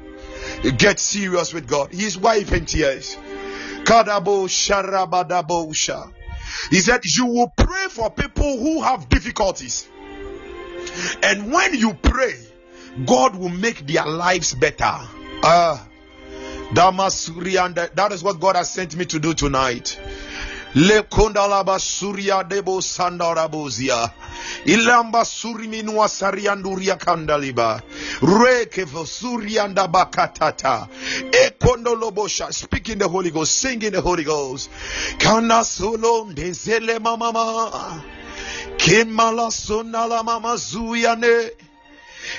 Get serious with God. He's wiping tears. Kadabo. He said, You will pray for people who have difficulties. And when you pray, God will make their lives better. Ah, and that is what God has sent me to do tonight. Le kondalaba surya debo sandarabozia. Ilamba suriminua sarianduria kandaliba. Rekevo surianda bakatata. Ekondolobosha. Speak in the Holy Ghost. Sing in the Holy Ghost. Kana solo ndezele mama. Kimala sonala mama zuyane.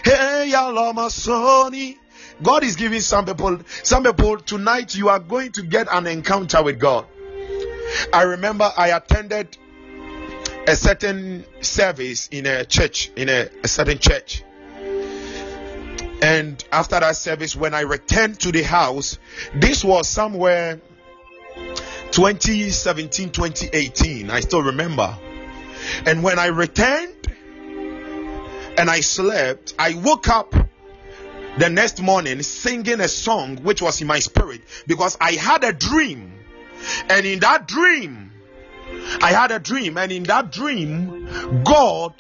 Hey alama soni. God is giving some people, some people tonight you are going to get an encounter with God. I remember I attended a certain service in a church, in a, a, certain church. And after that service, when I returned to the house, this was somewhere 2017, 2018. I still remember. And when I returned and I slept, I woke up the next morning singing a song which was in my spirit because I had a dream. And in that dream, I had a dream, and in that dream, God,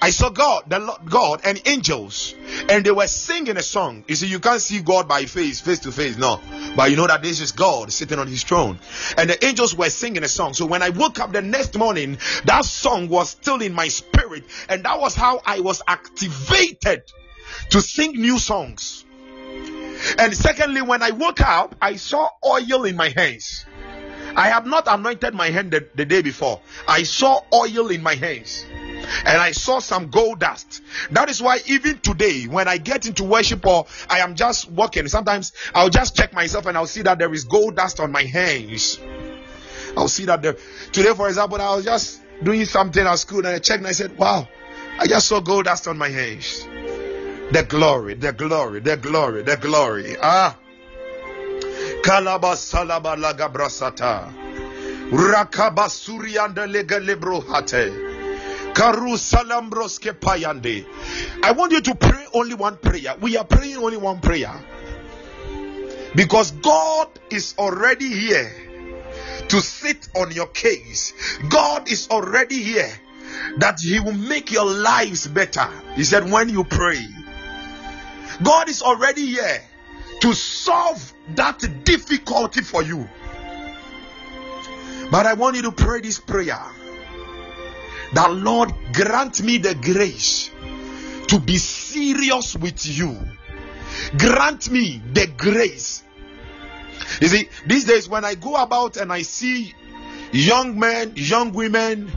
I saw God, the Lord, God, and angels, and they were singing a song. You see, you can't see God by face, face to face, no, but you know that this is God sitting on His throne, and the angels were singing a song. So when I woke up the next morning, that song was still in my spirit, and that was how I was activated to sing new songs. And secondly, when I woke up, I saw oil in my hands. I have not anointed my hand the, the, day before. I saw oil in my hands and I saw some gold dust. That is why even today, when I get into worship or I am just walking, sometimes I'll just check myself and I'll see that there is gold dust on my hands. I'll see that there. Today, for example, I was just doing something at school and I checked and I said, Wow, I just saw gold dust on my hands. The glory, the glory, the glory, the glory. Ah. Kalaba salaba laga brasata. Rakaba surianda lega. Karu salambroske payande. I want you to pray only one prayer. We are praying only one prayer. Because God is already here to sit on your case. God is already here that He will make your lives better. He said, when you pray, God is already here to solve that difficulty for you. But I want you to pray this prayer that Lord grant me the grace to be serious with you. Grant me the grace. You see, these days when I go about and I see young men, young women,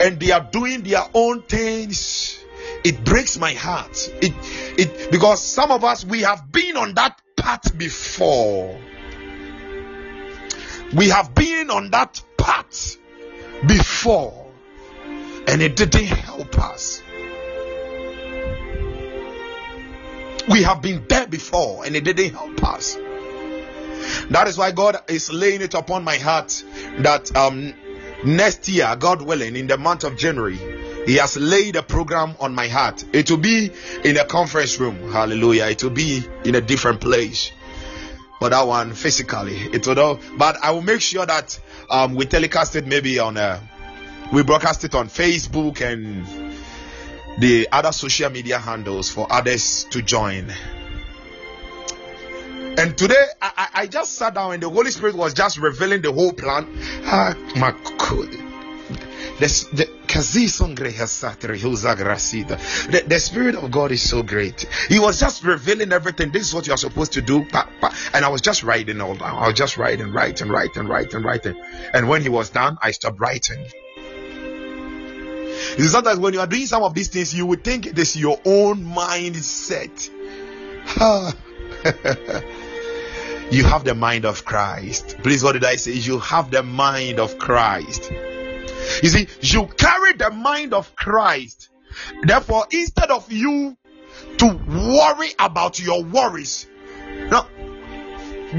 and they are doing their own things it breaks my heart it it because some of us we have been on that path before. We have been on that path before and it didn't help us. We have been there before and it didn't help us. That is why god is laying it upon my heart that um next year god willing in the month of january He has laid a program on my heart. It will be in a conference room. Hallelujah. It will be in a different place. But that one physically, it will. But I will make sure that um, we telecast it maybe on. Uh, we broadcast it on Facebook and the other social media handles for others to join. And today I, I just sat down and the Holy Spirit was just revealing the whole plan. Ah, my God. The, the, the Spirit of God is so great. He was just revealing everything. This is what you are supposed to do. And I was just writing all down. I was just writing, writing, writing, writing, writing. And when he was done, I stopped writing. It's sometimes when you are doing some of these things, you would think it is your own mindset. you have the mind of Christ. Please, what did I say? You have the mind of Christ. You see, you carry the mind of Christ. Therefore, instead of you to worry about your worries, now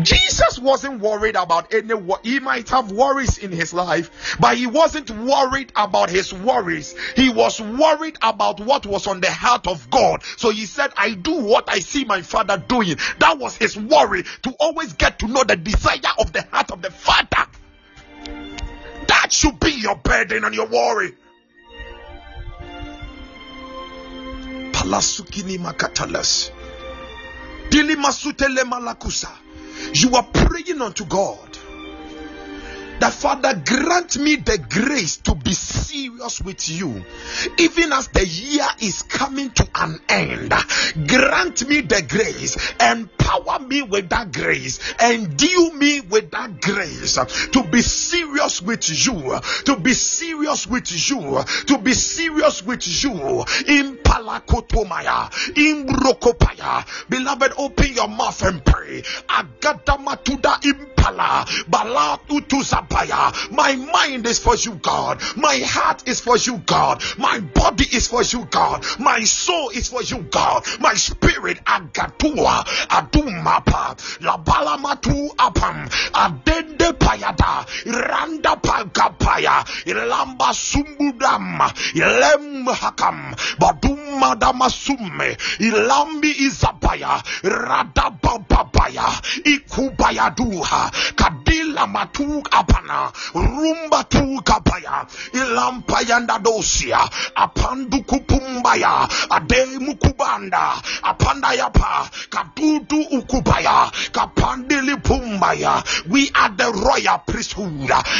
Jesus wasn't worried about any what he might have worries in his life but he wasn't worried about his worries. He was worried about what was on the heart of God. So he said I do what I see my father doing. That was his worry to always get to know the desire of the heart of the father that should be your burden and your worry. Palasukini makatalas. Dili masutele malakusa. You are praying unto God that Father grant me the grace to be serious with you, even as the year is coming to an end. Grant me the grace, empower me with that grace, endue me with that grace to be serious with you, to be serious with you, to be serious with you. In Palakotomaya, in beloved, open your mouth and pray. Agadamatuda impala, balatutu My mind is for you, God. My heart is for you, God. My body is for you, God. My soul is for you, God. My spirit, agatua, adumapa, labalamatu apam, adende payada, randa pagapaya, ilamba sumbudam, ilem hakam, badum madamasume, ilambi izapaya, radababaya, ikubaya duha, kadila matu rumba tu kapaya, ilampayanda dosia, apandu kupumbaya, ade mukubanda, apanda yapa, katutu ukubaya, kapandili pumbaya. We are the royal priesthood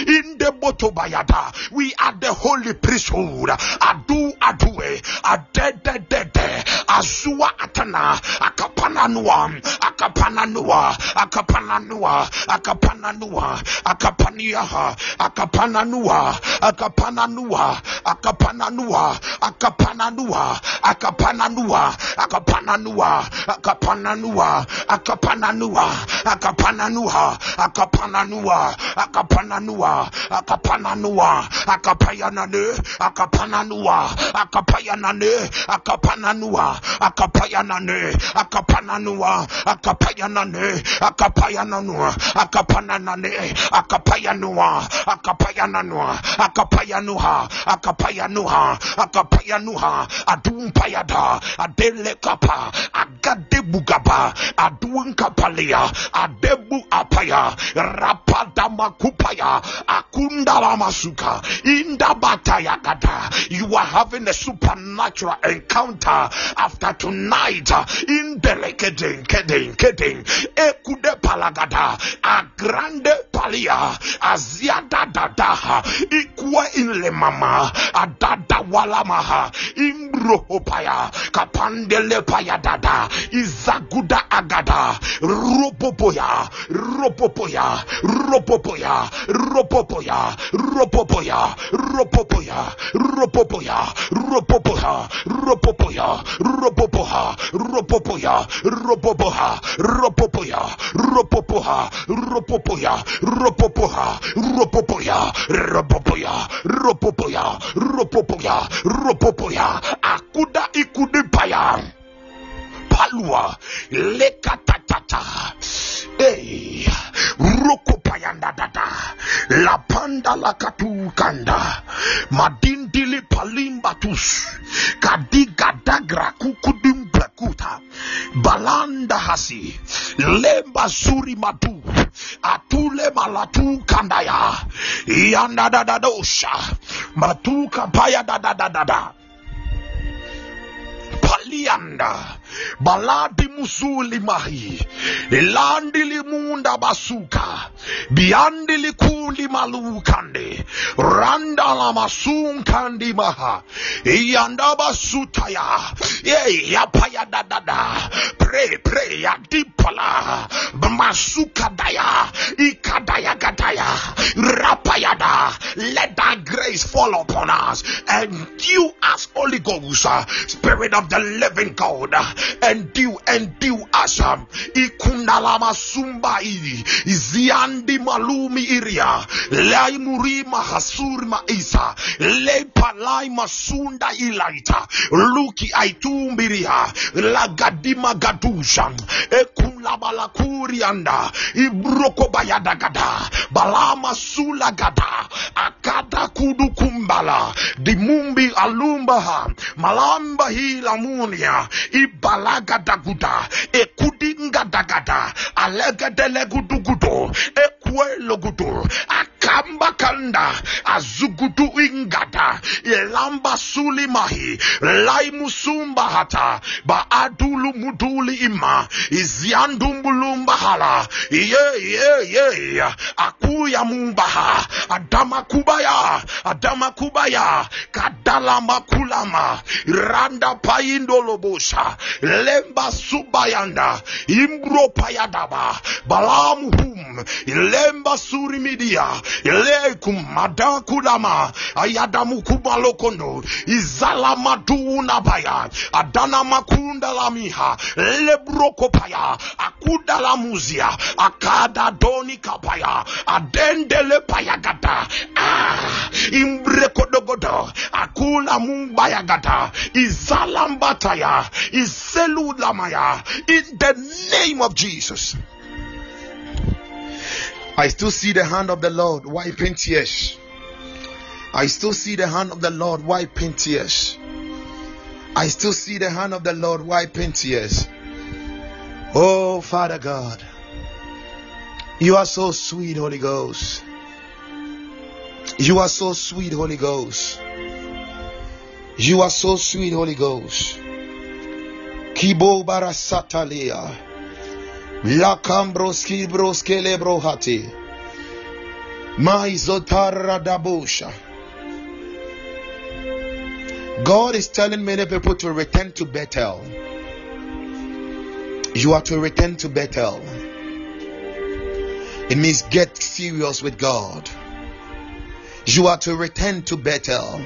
in the botobayada. We are the holy priesthood. Adu adue, eh. adededede, azua atana, akapananua, akapananua, akapananua, akapananua, akapaniaha, akapananua, akapananua, akapananua, akapananua, akapananua, akapananua, akapananua, akapananua, akapananua, akapananua, akapananua, akapananua, akapayanane, akapananua, akapayanane, akapananua, akapayanane, akapananua, akapayanane, akapayananua, akapananane, akapayanua, akapayananua, akapayanuha, akapayanuha, akapayanuha, adumpayada, adelekapa, agadebugaba, aduunkapalia, adebu apaya, rapadamakupaya, akundalamasuka, indabatayagada. You are having a supernatural encounter after tonight. In Belekeden, Kedin, Kedin, Ekude Palagada, Agrande Palia, Aziada Dadaha, Ikwa in Lemama, Adada Walamaha, Imbrohopaya, Kapandele Payadada, Izaguda Agada, Ropopoya, Ropopoya, Ropopoya, Ropopoya, Ropopoya, Ropopoya, Ropopoya, Ropopoya, Ropopoya, Ropopoha, Ropopoya, Ropopoha, Ropopoya, Ropopoha, Ropopoya, Ropopoha, Ropopoya, Ropopoya, Ropopoya, Ropopoya, Ropopoya, Akuda Ikudipaya. palua. Lekatatata ei rukupayandadada lapanda lakatukanda madindili palimbatus kadigadagra kukudimbekuta balanda hasi. Lemba suri madu atule malatu kandaya yandadadadosha matuka paya dadadadada palianda. Baladi musuli mahi. Ilandili munda basuka. Biandili kundi malukande. Randala masunkandi maha. Iyanda basutaya ye yapaya dadada. Pray pray ya dipala. Masuka daya. Ikadaya gadaya. Rapayada let that grace fall upon us and you as Holy Ghost Spirit of the living God endiu endiu asha ikundalamasumbaiyi ziandi malumi iria. Laimurima hasurima isa. Leipalai masunda ilaita. Luki aitumbiria. Lagadima gadusha ekunlabalakurianda ibrokobayadagada balamasulagada akada kudukumbala dimumbi alumbaha malamba hilamunia iba balagadaguda ekudingadagada alegedelegudugudo ekuelogudo akamba kanda azugudu ingada elamba sulimahi laimusumba hata baadulu muduli ima iziandumbulumbahala iyeyeye akuya mumbaha adamakubaya adamakubaya kadalamakulama randa paindolobosha lemba subayanda imbropayadaba balaam hum lemba surimidia ileikum madakudama ayadamukubalokondo izalamaduunabaya adanamakundalamiha lebrokopaya akudalamuzia akadadonikapaya adendelebayagada ah, imbrekodogodo akula mumbayagada izalambataya iz iselulamaya in the name of Jesus I still see the hand of the Lord wiping tears. I still see the hand of the Lord wiping tears. I still see the hand of the Lord wiping tears. Oh, Father God, you are so sweet, Holy Ghost. You are so sweet, Holy Ghost. You are so sweet, Holy Ghost. Kibo barasatalia. La cambros kibros kelebro hati. Maizotara dabosha. God is telling many people to return to Bethel. You are to return to Bethel. It means get serious with God. You are to return to Bethel.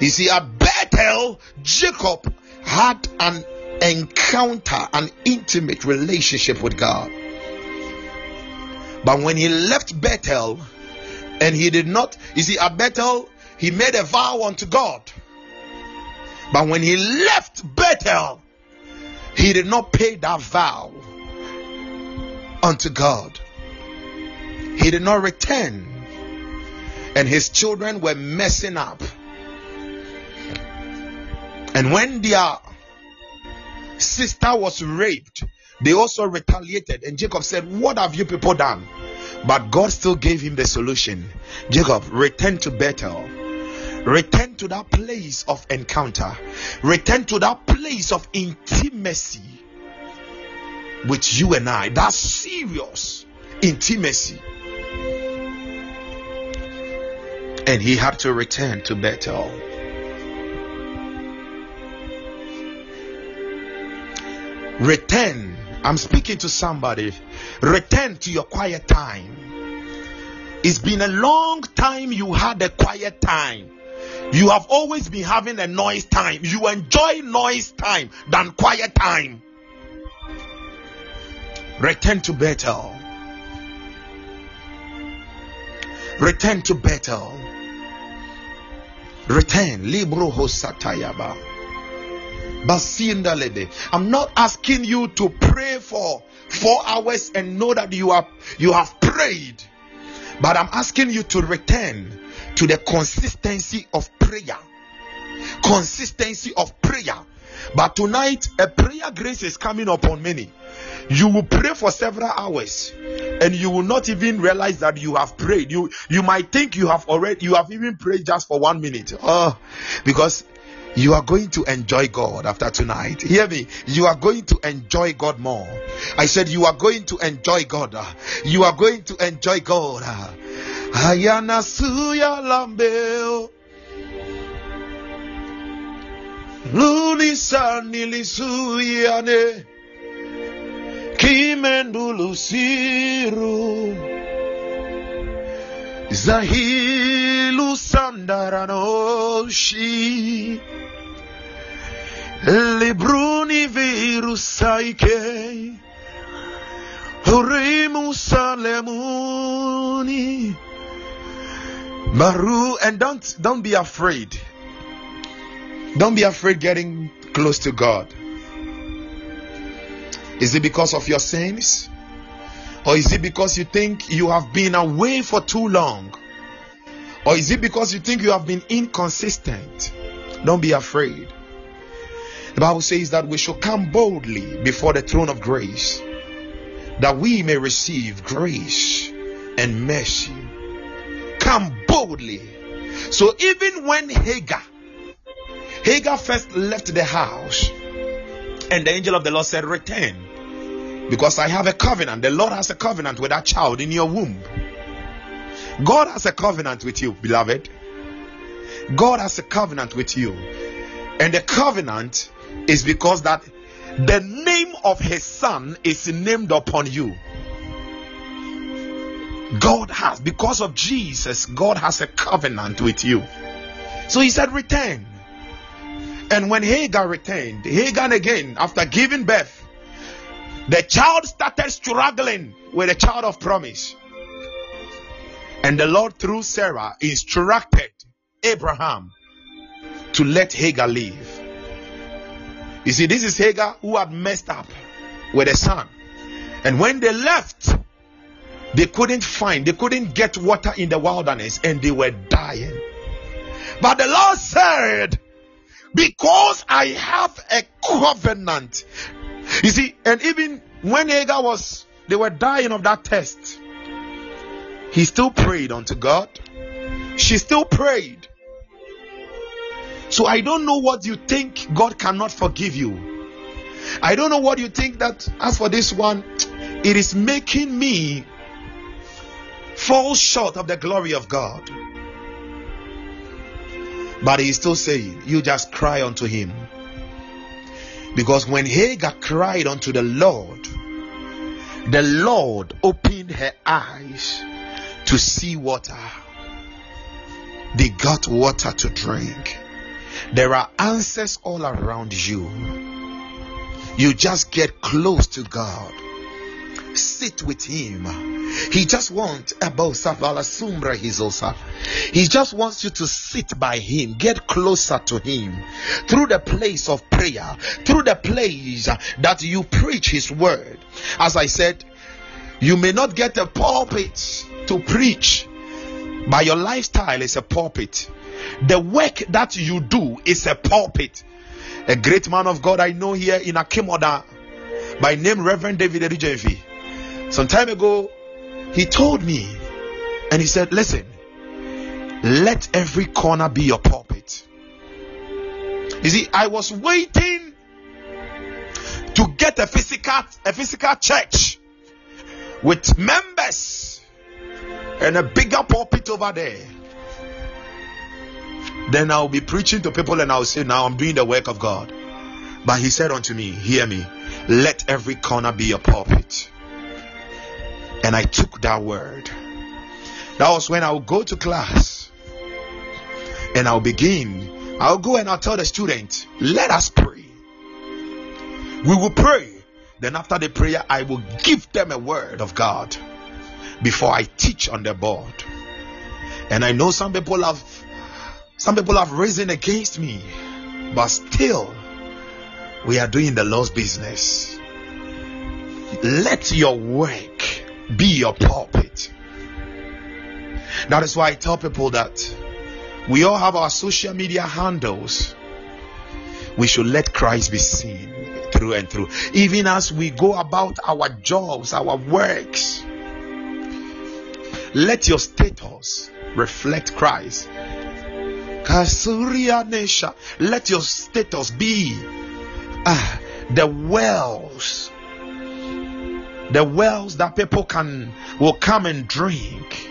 You see, at Bethel, Jacob had an encounter, an intimate relationship with God. But when he left Bethel, and he did not, you see, at Bethel, he made a vow unto God. But when he left Bethel, he did not pay that vow unto God. He did not return. And his children were messing up. And when their sister was raped, they also retaliated. And Jacob said, What have you people done? But God still gave him the solution. Jacob, return to Bethel. Return to that place of encounter. Return to that place of intimacy with you and I. That serious intimacy. And he had to return to Bethel. Return. I'm speaking to somebody. Return to your quiet time. It's been a long time you had a quiet time. You have always been having a noise time. You enjoy noise time than quiet time. Return to Bethel. Return to Bethel. Return. Libro Hosatayaba. I'm not asking you to pray for four hours and know that you are you have prayed, but I'm asking you to return to the consistency of prayer consistency of prayer. But tonight, a prayer grace is coming upon many. You will pray for several hours and you will not even realize that you have prayed. You you might think you have already you have even prayed just for one minute. Oh, because you are going to enjoy God after tonight. Hear me. You are going to enjoy God more. I said, You are going to enjoy God. You are going to enjoy God. Ayana suya lambeo. Lulisa nilisuyane. Kimendulu siru. Sandaranoshi. Libruni virusaike. Hurimu salemuni. Maru and don't don't be afraid. Don't be afraid getting close to God. Is it because of your sins? Or is it because you think you have been away for too long? Or is it because you think you have been inconsistent? Don't be afraid. The Bible says that we should come boldly before the throne of grace that we may receive grace and mercy. Come boldly. So even when Hagar, Hagar first left the house, and the angel of the Lord said, Return, because I have a covenant. The Lord has a covenant with that child in your womb. God has a covenant with you, beloved. God has a covenant with you. And the covenant is because that the name of his son is named upon you. God has, because of Jesus, God has a covenant with you. So he said, Return. And when Hagar returned, Hagar again, after giving birth, the child started struggling with the child of promise. And the Lord, through Sarah, instructed Abraham to let Hagar leave. You see, this is Hagar who had messed up with a son. And when they left, they couldn't find, they couldn't get water in the wilderness and they were dying. But the Lord said, Because I have a covenant. You see, and even when Hagar was, they were dying of that test, he still prayed unto God. She still prayed. So I don't know what you think God cannot forgive you. I don't know what you think that as for this one, it is making me fall short of the glory of God. But he's still saying, You just cry unto him. Because when Hagar cried unto the Lord, the Lord opened her eyes to see water. They got water to drink. There are answers all around you. You just get close to God. Sit with Him. He just wants. He just wants you to sit by Him, get closer to Him through the place of prayer, through the place that you preach His word. As I said, you may not get a pulpit to preach, but your lifestyle is a pulpit. The work that you do is a pulpit. A great man of God I know here in Akim Oda by name Reverend David Edijenfi. Some time ago, he told me and he said, Listen, let every corner be your pulpit. You see, I was waiting to get a physical a physical church with members and a bigger pulpit over there. Then I'll be preaching to people and I'll say, Now I'm doing the work of God. But he said unto me, Hear me, let every corner be a pulpit. And I took that word. That was when I'll go to class and I'll begin. I'll go and I'll tell the student, Let us pray. We will pray. Then, after the prayer, I will give them a word of God before I teach on the board. And I know some people have some people have risen against me, but still, we are doing the Lord's business. Let your work be your pulpit. That is why I tell people that we all have our social media handles. we should let Christ be seen through and through. Even as we go about our jobs, our works, let your status reflect Christ. Kasuria let your status be ah, the wells, the wells that people can will come and drink,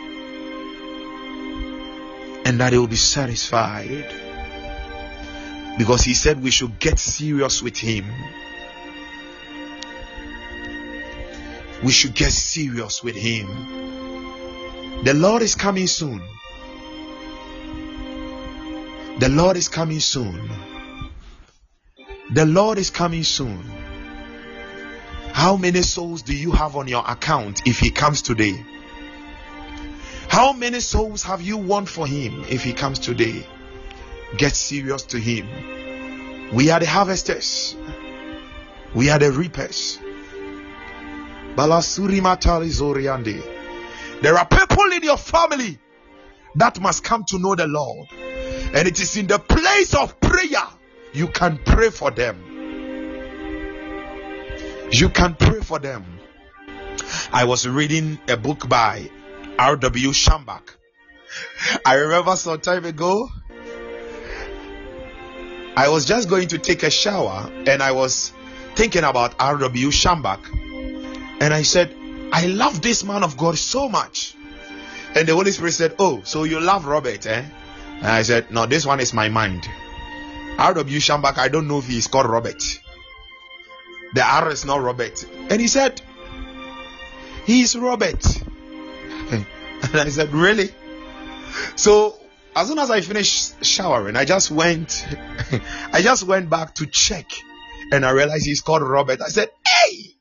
and that they will be satisfied because he said we should get serious with him. We should get serious with him. The Lord is coming soon. The Lord is coming soon. The Lord is coming soon. How many souls do you have on your account if He comes today? How many souls have you won for Him if He comes today? Get serious to Him. We are the harvesters, we are the reapers. Balasuri Matali Zoriande. There are people in your family that must come to know the Lord, and it is in the place of prayer you can pray for them. You can pray for them. I was reading a book by R.W. Schambach. I remember some time ago I was just going to take a shower and I was thinking about R.W. Schambach. And I said, I love this man of God so much. And the Holy Spirit said, Oh, so you love Robert, eh? And I said, No, this one is my mind. R.W. Schambach, I don't know if he's called Robert. The R is not Robert. And he said, He's Robert. and I said, Really? So as soon as I finished showering, I just went, I just went back to check, and I realized he's called Robert. I said, "Hey!"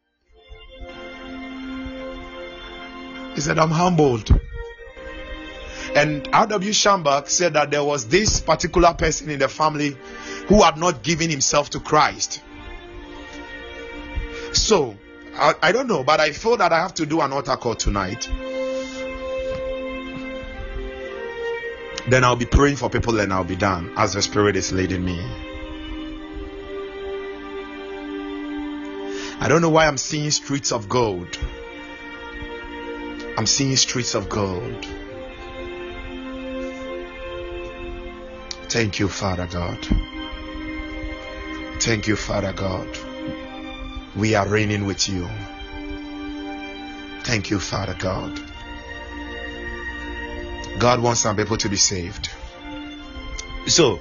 He said, "I'm humbled." And R.W. Schambach said that there was this particular person in the family who had not given himself to Christ. So, I, I don't know, but I feel that I have to do an altar call tonight Then I'll be praying for people and I'll be done as the Spirit is leading me. I don't know why I'm seeing streets of gold. I'm seeing streets of gold. Thank you, Father God. Thank you, Father God. We are reigning with you. Thank you, Father God. God wants some people to be saved. So,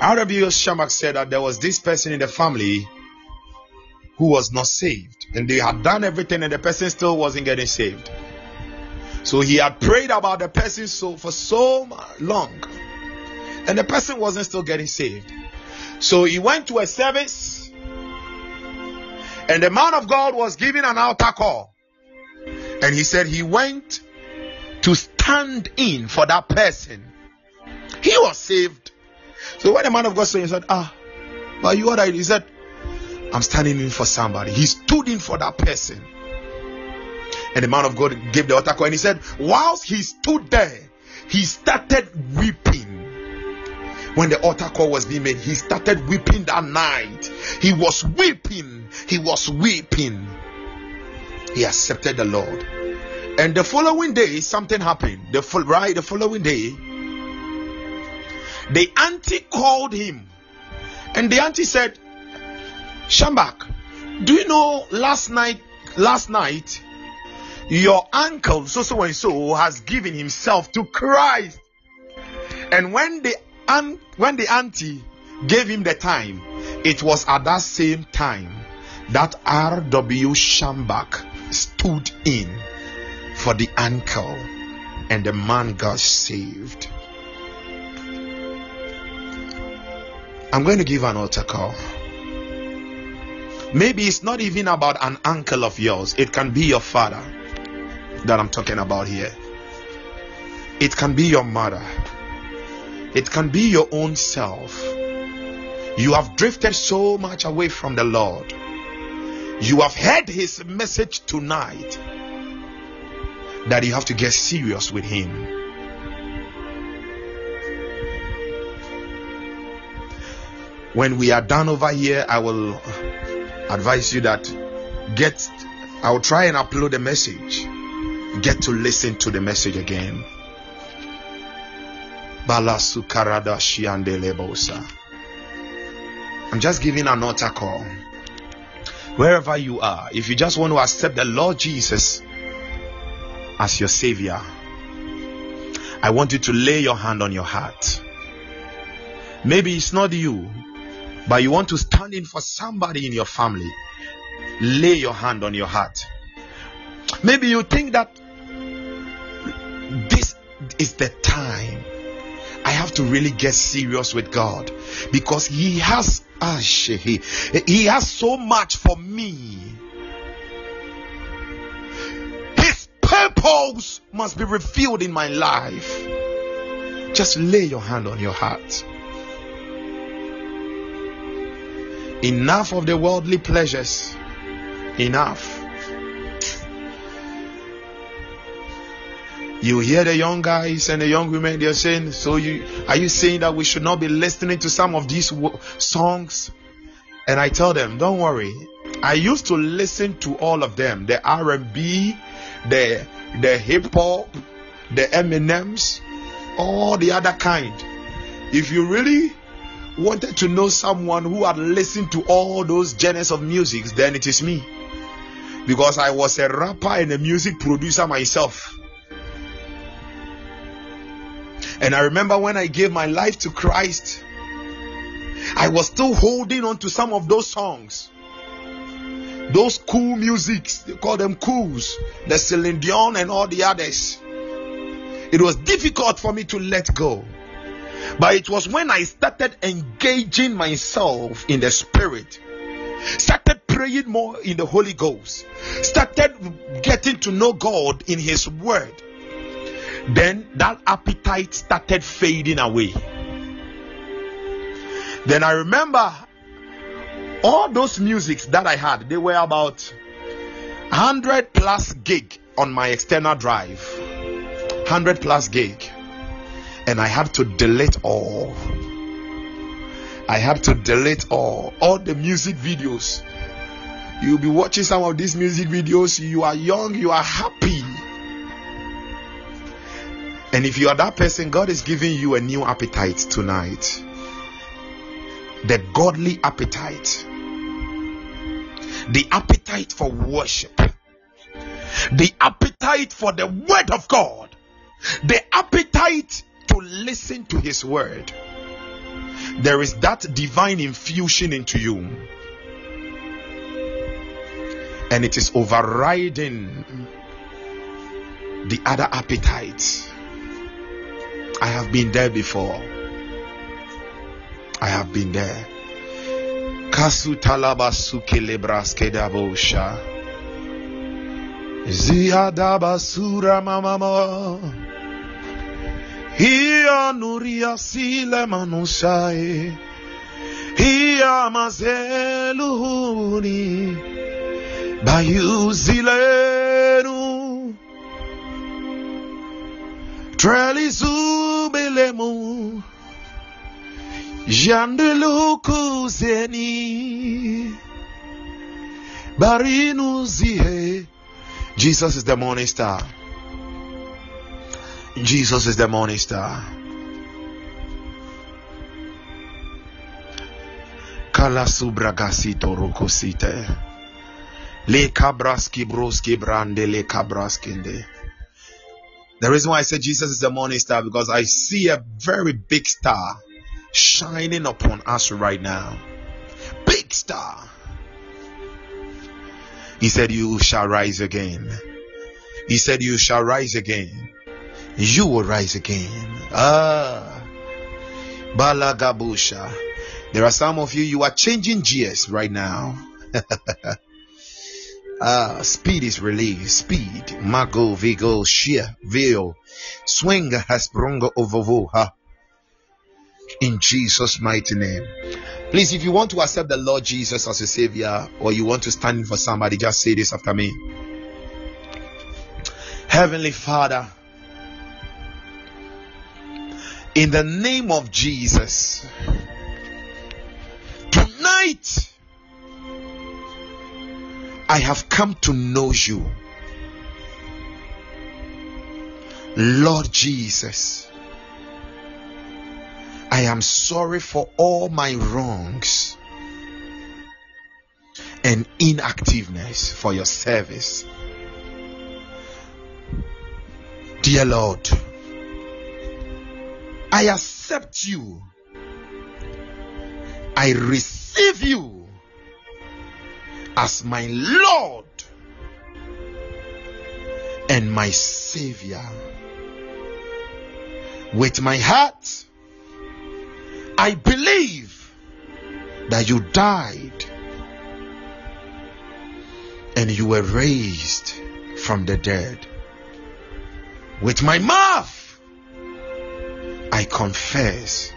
R.W. Schambach said that there was this person in the family who was not saved, and they had done everything, and the person still wasn't getting saved. So he had prayed about the person so for so long, and the person wasn't still getting saved. So he went to a service, and the man of God was giving an altar call, and he said he went to stand in for that person. He was saved. So when the man of God saw him, he said, Ah, but you what I He said, I'm standing in for somebody. He stood in for that person. And the man of God gave the altar call and he said, whilst he stood there, he started weeping. When the altar call was being made, he started weeping that night. He was weeping. He was weeping. He accepted the Lord. And the following day, something happened. The right, the following day, the auntie called him, and the auntie said, Schambach, do you know last night? Last night, your uncle so so and so has given himself to Christ. And when the aunt, when the auntie gave him the time, it was at that same time that R.W. Schambach stood in for the uncle, and the man got saved. I'm going to give an altar call. Maybe it's not even about an uncle of yours, it can be your father that I'm talking about here. It can be your mother, it can be your own self. You have drifted so much away from the Lord. You have heard his message tonight that you have to get serious with Him. when we are done over here, I will advise you that get, I'll try and upload a message. Get to listen to the message again. I'm just giving an altar call. Wherever you are, if you just want to accept the Lord Jesus as your Savior, I want you to lay your hand on your heart. Maybe it's not you, but you want to stand in for somebody in your family. Lay your hand on your heart. Maybe you think that is the time I have to really get serious with God because He has ah, he, he has so much for me. His purpose must be revealed in my life. Just lay your hand on your heart. Enough of the worldly pleasures. Enough. You hear the young guys and the young women, they're saying, So, you are you saying that we should not be listening to some of these songs? And I tell them, Don't worry. I used to listen to all of them the R&B, the, the hip hop, the Eminems, all the other kind. If you really wanted to know someone who had listened to all those genres of music, then it is me. Because I was a rapper and a music producer myself. And I remember when I gave my life to Christ, I was still holding on to some of those songs. Those cool musics, they call them cools, the Celine Dion and all the others. It was difficult for me to let go. But it was when I started engaging myself in the spirit, started praying more in the Holy Ghost, started getting to know God in His Word then that appetite started fading away. Then I remember all those musics that I had, they were about 100 plus gig on my external drive. 100 plus gig. And I had to delete all. I had to delete all. All the music videos. You'll be watching some of these music videos. You are young, you are happy and if you are that person, God is giving you a new appetite tonight. The godly appetite. The appetite for worship. The appetite for the word of God. The appetite to listen to his word. There is that divine infusion into you. And it is overriding the other appetites I have been there before. I have been there. Kasu talaba sukelebraske dabosha. Ziadaba sura mamamo. Hiya nuria sile manusai. Hiya mazeluhuni. Bayu zilenu. Tralizubelemu Jandelukuzeni Barinuzie Jesus is the morning star. Jesus is the morning star. Kalasubragasito rokosite. Le kabraski broski brande le kabraskinde. The reason why I say Jesus is the morning star because I see a very big star shining upon us right now. Big star. He said, You shall rise again. He said, You shall rise again. You will rise again. Ah. Balagabusha. There are some of you, you are changing gears right now. Uh, speed is released. Speed. Mago, Vigo, Shia, Vio. Swing has brongo overvuha. In Jesus' mighty name. Please, if you want to accept the Lord Jesus as a Savior or you want to stand for somebody, just say this after me. Heavenly Father, in the name of Jesus, tonight, I have come to know you. Lord Jesus, I am sorry for all my wrongs and inactiveness for your service. Dear Lord, I accept you. I receive you as my Lord and my Savior. With my heart, I believe that you died and you were raised from the dead. With my mouth, I confess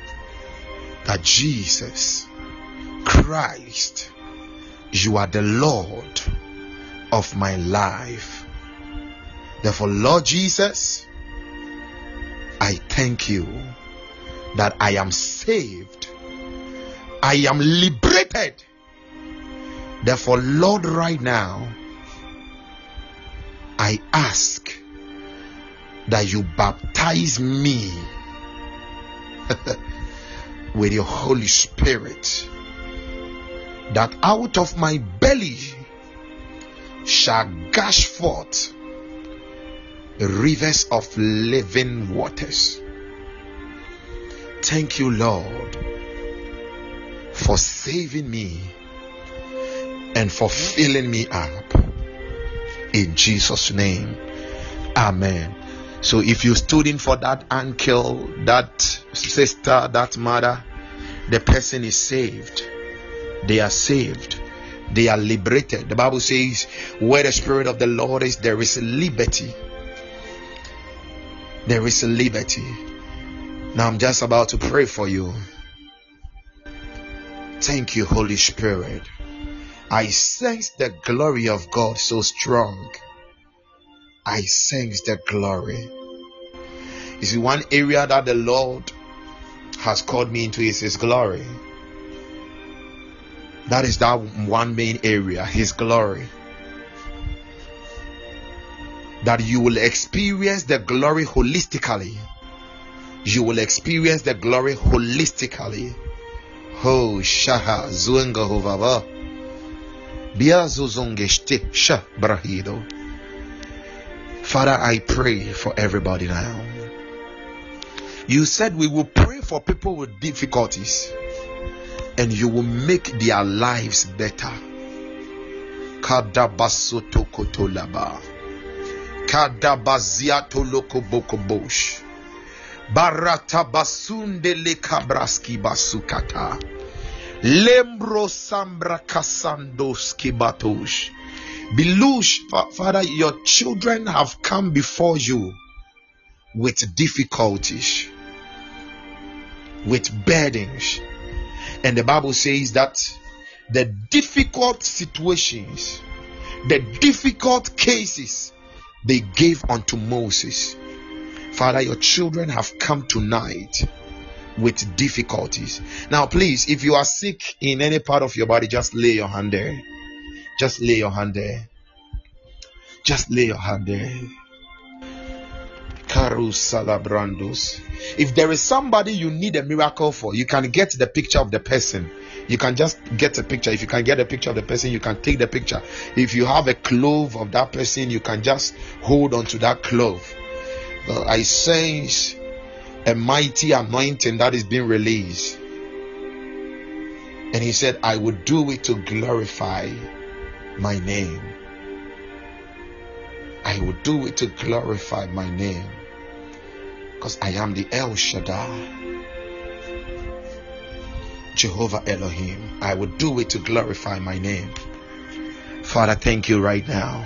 that Jesus Christ, you are the Lord of my life. Therefore, Lord Jesus, I thank you that I am saved. I am liberated. Therefore, Lord, right now, I ask that you baptize me with your Holy Spirit, that out of my belly shall gush forth rivers of living waters. Thank you, Lord, for saving me and for filling me up. In Jesus' name, Amen. So if you stood in for that uncle, that sister, that mother, the person is saved. They are saved. They are liberated. The Bible says, where the Spirit of the Lord is, there is liberty. There is liberty. Now I'm just about to pray for you. Thank you, Holy Spirit. I sense the glory of God so strong. I sense the glory. See, one area that the Lord has called me into is His glory. That is that one main area, His glory. That you will experience the glory holistically. You will experience the glory holistically. Ho shaha zuenga hovava. Bia zuzongeshte sha brahido. Father, I pray for everybody now. You said we will pray for people with difficulties and you will make their lives better. Kadabasoto kotolaba. Kadabaziato lokobokobosh. Barata basunde le kabraski basukata. Lembro sambra kasandoski batosh. Belush, Father, your children have come before you with difficulties, with burdens. And the Bible says that the difficult situations, the difficult cases they gave unto Moses. Father, your children have come tonight with difficulties. Now, please, if you are sick in any part of your body, just lay your hand there. Just lay your hand there. Just lay your hand there. If there is somebody you need a miracle for, you can get the picture of the person. You can just get a picture. If you can get a picture of the person, you can take the picture. If you have a clove of that person, you can just hold on to that clove. Uh, I sense a mighty anointing that is being released. And he said, I will do it to glorify my name. I will do it to glorify my name. Because I am the El Shaddai. Jehovah Elohim. I will do it to glorify my name. Father, thank you right now.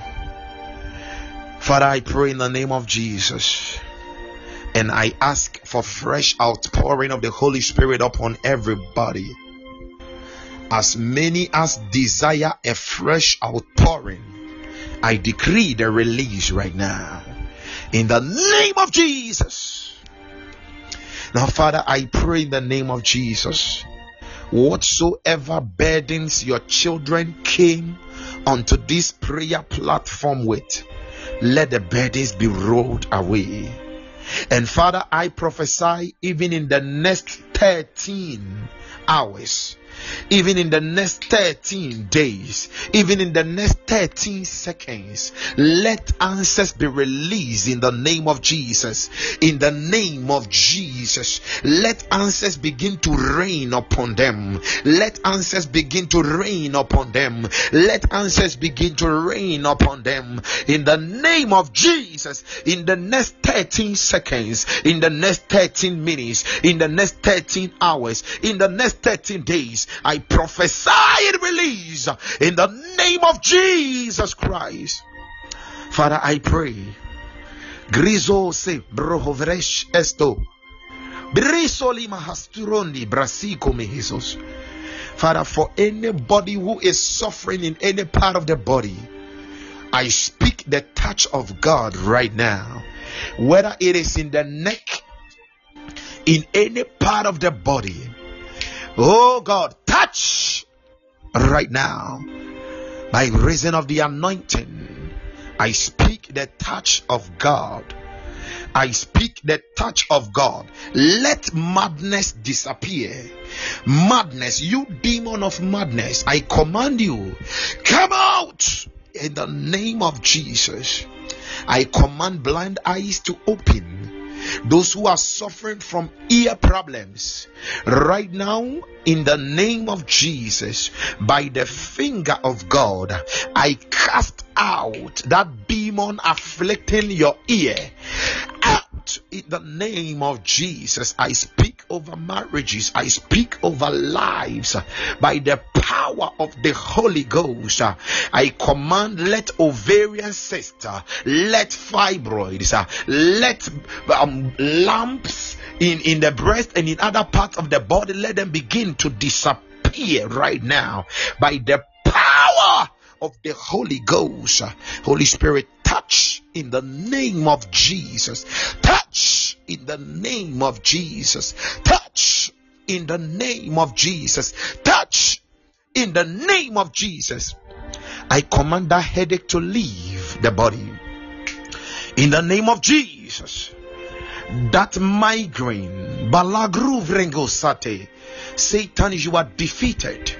Father, I pray in the name of Jesus. And I ask for fresh outpouring of the Holy Spirit upon everybody. As many as desire a fresh outpouring, I decree the release right now. In the name of Jesus. Now, Father, I pray in the name of Jesus Whatsoever burdens your children came onto this prayer platform with, let the burdens be rolled away. And Father, I prophesy even in the next 13 hours, even in the next 13 days, even in the next 13 seconds, let answers be released in the name of Jesus. In the name of Jesus, let answers begin to rain upon them. Let answers begin to rain upon them. Let answers begin to rain upon them. In the name of Jesus, in the next 13 seconds, in the next 13 minutes, in the next 13 hours, in the next 13 days, I prophesy and release in the name of Jesus Christ. Father, I pray. Grizo se brohovresh esto. Brisoli mahasturondi brasiko mehisos. Father, for anybody who is suffering in any part of the body, I speak the touch of God right now. Whether it is in the neck, in any part of the body, Oh God, touch right now by reason of the anointing. I speak the touch of God. I speak the touch of God. Let madness disappear. Madness, you demon of madness, I command you, come out in the name of Jesus. I command blind eyes to open those who are suffering from ear problems right now in the name of Jesus by the finger of God I cast out that demon afflicting your ear. Out in the name of Jesus I speak over marriages I speak over lives by the power of the Holy Ghost I command let ovarian cysts, let fibroids let um, lumps in in the breast and in other parts of the body let them begin to disappear right now by the power of the Holy Ghost. Holy Spirit, touch in the name of Jesus. Touch in the name of Jesus. Touch in the name of Jesus. Touch in the name of Jesus. I command that headache to leave the body. In the name of Jesus. That migraine, balagru vrengosate, Satan, you are defeated.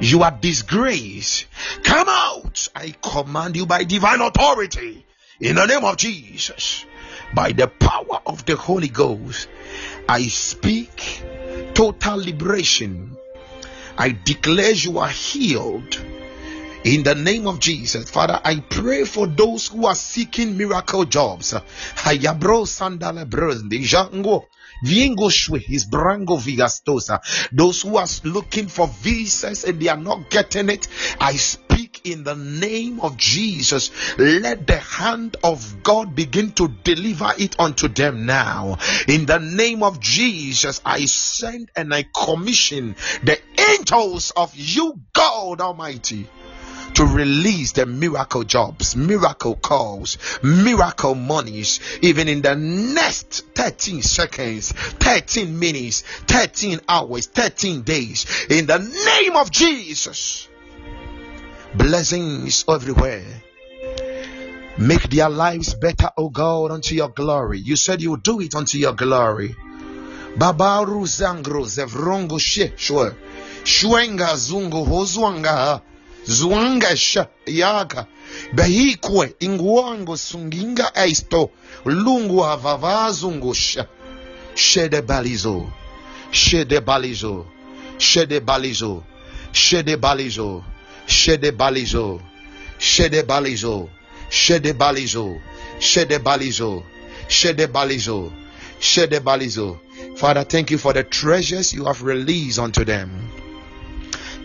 You are disgraced. Come out. I command you by divine authority in the name of Jesus. By the power of the Holy Ghost, I speak total liberation. I declare you are healed in the name of Jesus. Father, I pray for those who are seeking miracle jobs. Those who are looking for visas and they are not getting it, I speak in the name of Jesus. Let the hand of God begin to deliver it unto them now. In the name of Jesus, I send and I commission the angels of you, God Almighty to release the miracle jobs, miracle calls, miracle monies, even in the next 13 seconds, 13 minutes, 13 hours, 13 days. In the name of Jesus, blessings everywhere. Make their lives better, O God, unto your glory. You said you do it unto your glory. Babaru zangro zevrongo she shwe. Shwenga zungo hozwanga zwangasha yaga behikwe inguango sunginga eisto lungu havava zungusha shede balizo shede balizo shede balizo shede balizo shede balizo shede balizo shede balizo shede balizo shede balizo shede balizo father thank you for the treasures you have released unto them.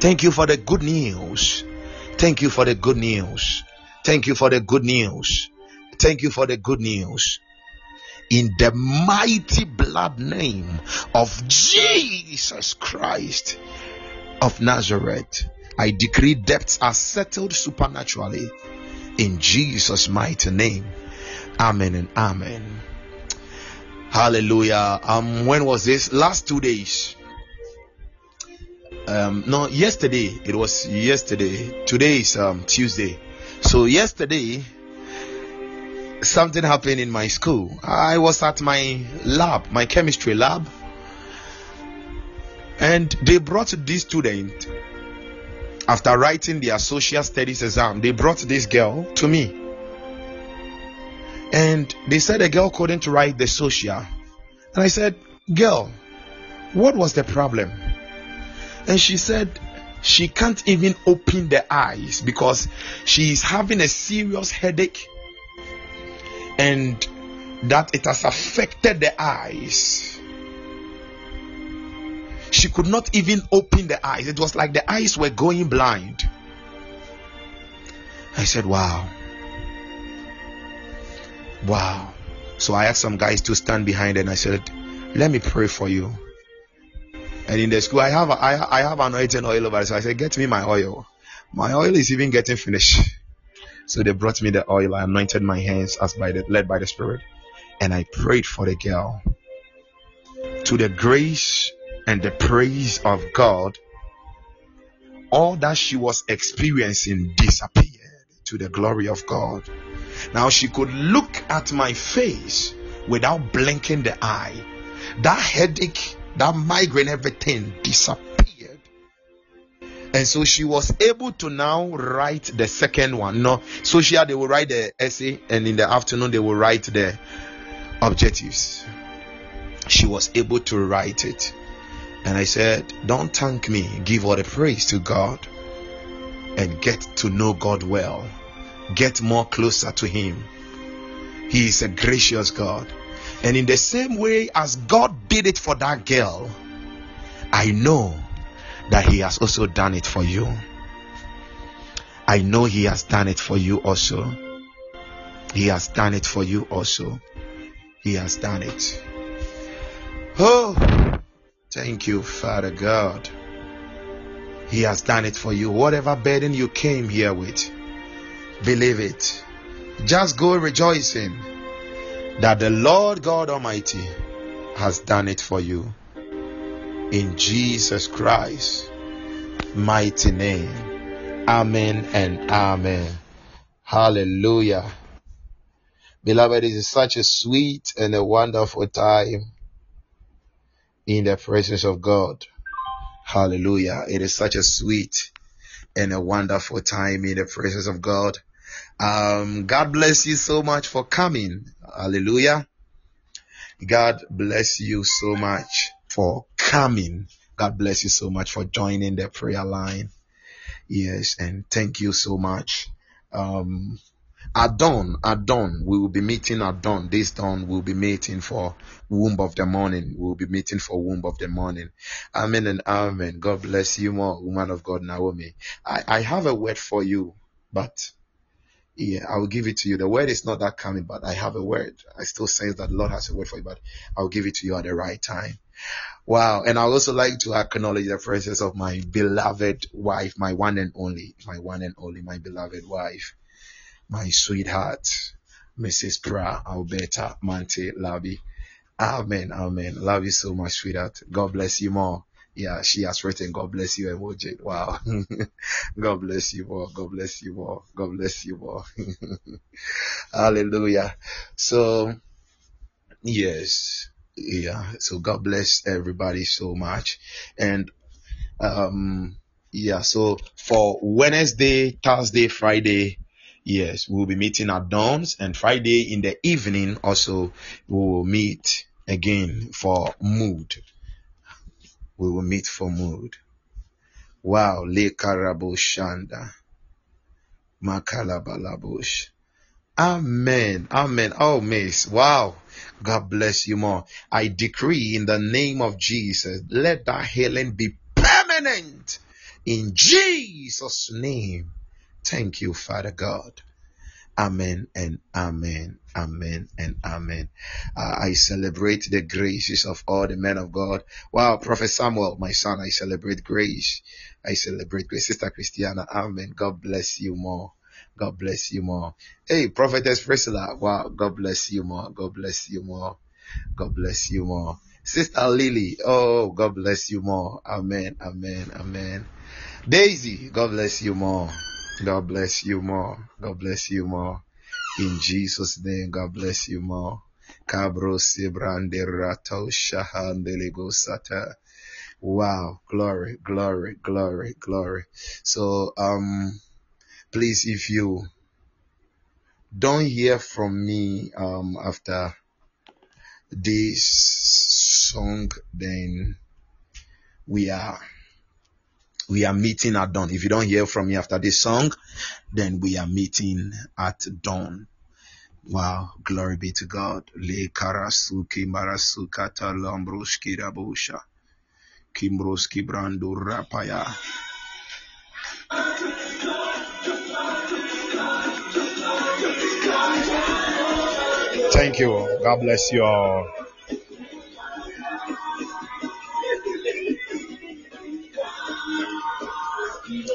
Thank you for the good news. Thank you for the good news. Thank you for the good news. Thank you for the good news. In the mighty blood name of Jesus Christ of Nazareth, I decree debts are settled supernaturally in Jesus' mighty name. Amen and amen. Hallelujah. Um, when was this? Last two days. um, no, yesterday. It was yesterday. Today is um, Tuesday. So yesterday, something happened in my school. I was at my lab, my chemistry lab, and they brought this student after writing their social studies exam. They brought this girl to me, and they said the girl couldn't write the social, and I said, "Girl, what was the problem?" And she said, she can't even open the eyes because she is having a serious headache and that it has affected the eyes. She could not even open the eyes. It was like the eyes were going blind. I said, Wow. Wow. So I asked some guys to stand behind and I said, Let me pray for you. And in the school, I have I, I have anointing oil over. So I said, Get me my oil. My oil is even getting finished. So they brought me the oil. I anointed my hands as by the led by the Spirit, and I prayed for the girl. To the grace and the praise of God, all that she was experiencing disappeared to the glory of God. Now she could look at my face without blinking the eye. That headache, that migraine, everything disappeared. And so she was able to now write the second one. No, so she had they will write the essay, and in the afternoon they will write the objectives. She was able to write it. And I said, Don't thank me, give all the praise to God and get to know God well. Get more closer to Him. He is a gracious God. And in the same way as God did it for that girl, I know that He has also done it for you. I know He has done it for you also. He has done it for you also. He has done it. Oh, thank you, Father God. He has done it for you. Whatever burden you came here with, believe it. Just go rejoicing that the Lord God Almighty has done it for you. In Jesus Christ, mighty name. Amen and amen. Hallelujah. Beloved, it is such a sweet and a wonderful time in the presence of God. Hallelujah. It is such a sweet and a wonderful time in the presence of God. Um, God bless you so much for coming. Hallelujah. God bless you so much for coming. God bless you so much for joining the prayer line. Yes, and thank you so much. Um, at dawn, at dawn, we will be meeting at dawn. This dawn, we'll be meeting for womb of the morning. We'll be meeting for womb of the morning. Amen and amen. God bless you more, woman of God, Naomi. I, I have a word for you, but yeah, I will give it to you. The word is not that coming, but I have a word. I still sense that the Lord has a word for you, but I'll give it to you at the right time. Wow. And I also like to acknowledge the presence of my beloved wife, my one and only, my one and only, my beloved wife, my sweetheart, Mrs. Pra Alberta Mante Labi. Amen. Amen. Love you so much, sweetheart. God bless you more. Yeah, she has written, God bless you, emoji. Wow. God bless you more. God bless you more. God bless you more. Hallelujah. So, yes. Yeah. So God bless everybody so much. And, um, yeah. So for Wednesday, Thursday, Friday, yes, we'll be meeting at dawns and Friday in the evening also we will meet again for mood. We will meet for mood. Wow. Le karabo shanda. Makalabalabush. Amen. Amen. Oh, miss. Wow. God bless you more. I decree in the name of Jesus, let that healing be permanent in Jesus' name. Thank you, Father God. Amen and amen. Amen and amen. Uh, I celebrate the graces of all the men of God. Wow, Prophet Samuel, my son, I celebrate grace. I celebrate grace. Sister Christiana, amen. God bless you more. God bless you more. Hey, Prophetess Priscilla, wow, God bless you more. God bless you more. God bless you more. Sister Lily, oh, God bless you more. Amen, amen, amen. Daisy, God bless you more. God bless you more. God bless you more. In Jesus' name, God bless you more. Cabro Sibrande Rato Shahandelego Sata. Wow, glory, glory, glory, glory. So, um, please, if you don't hear from me, um, after this song, then we are we are meeting at dawn. If you don't hear from me after this song, then we are meeting at dawn. Wow, glory be to God. Le karasuki marasukata rabusha. Kimbroski brandu rapaya. Thank you. God bless you all.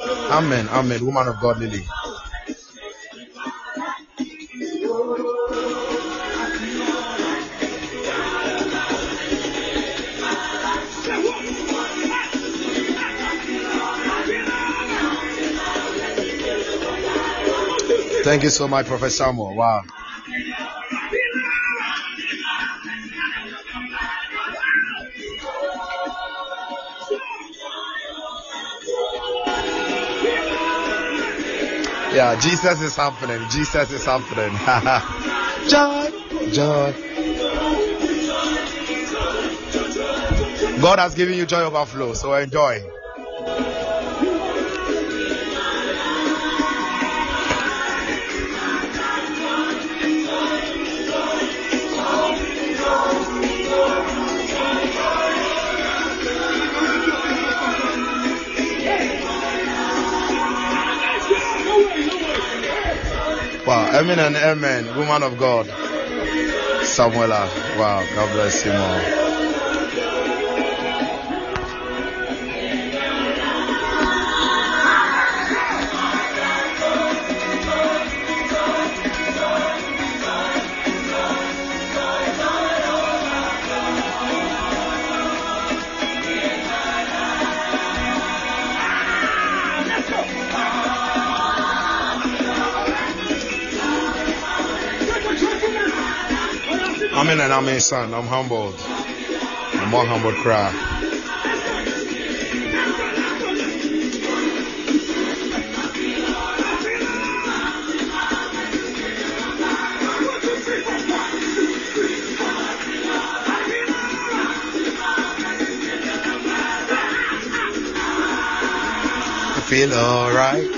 Amen. Amen. Woman of God, Lily. Thank you so much, Professor Samuel. Wow. Yeah, Jesus is happening. Jesus is happening. joy, joy. God has given you joy overflow, so enjoy. Wow, amen and amen. Woman of God. Samuela. Wow, God bless you more. And amen, son. I'm humbled. I'm more humbled cry. Feel alright.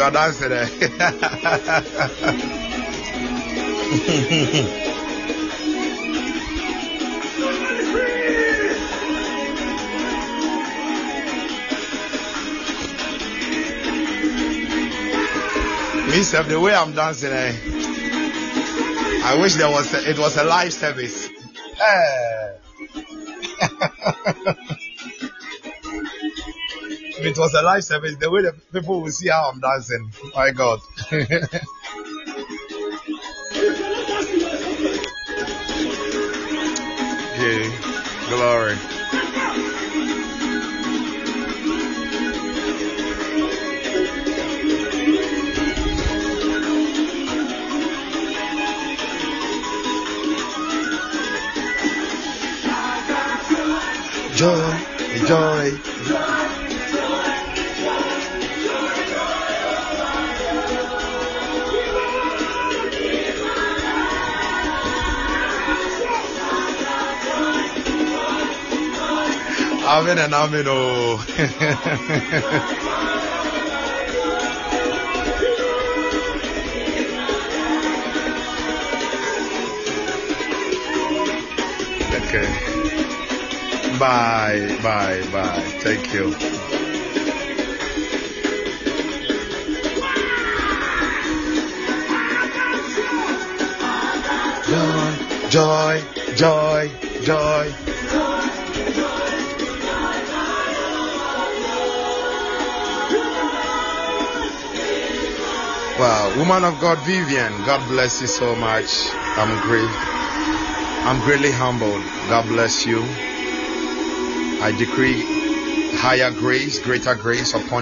You are dancing eh? Me, the way I'm dancing, eh? I wish there was a, it was a live service. Eh. it was a live service, the way the people will see how I'm dancing. My God. okay. Glory. Joy, joy. Amen and amen. Oh. okay. Bye, bye, bye. Thank you. Woman of God, Vivian, God bless you so much. I'm great. I'm greatly humbled. God bless you. I decree higher grace, greater grace upon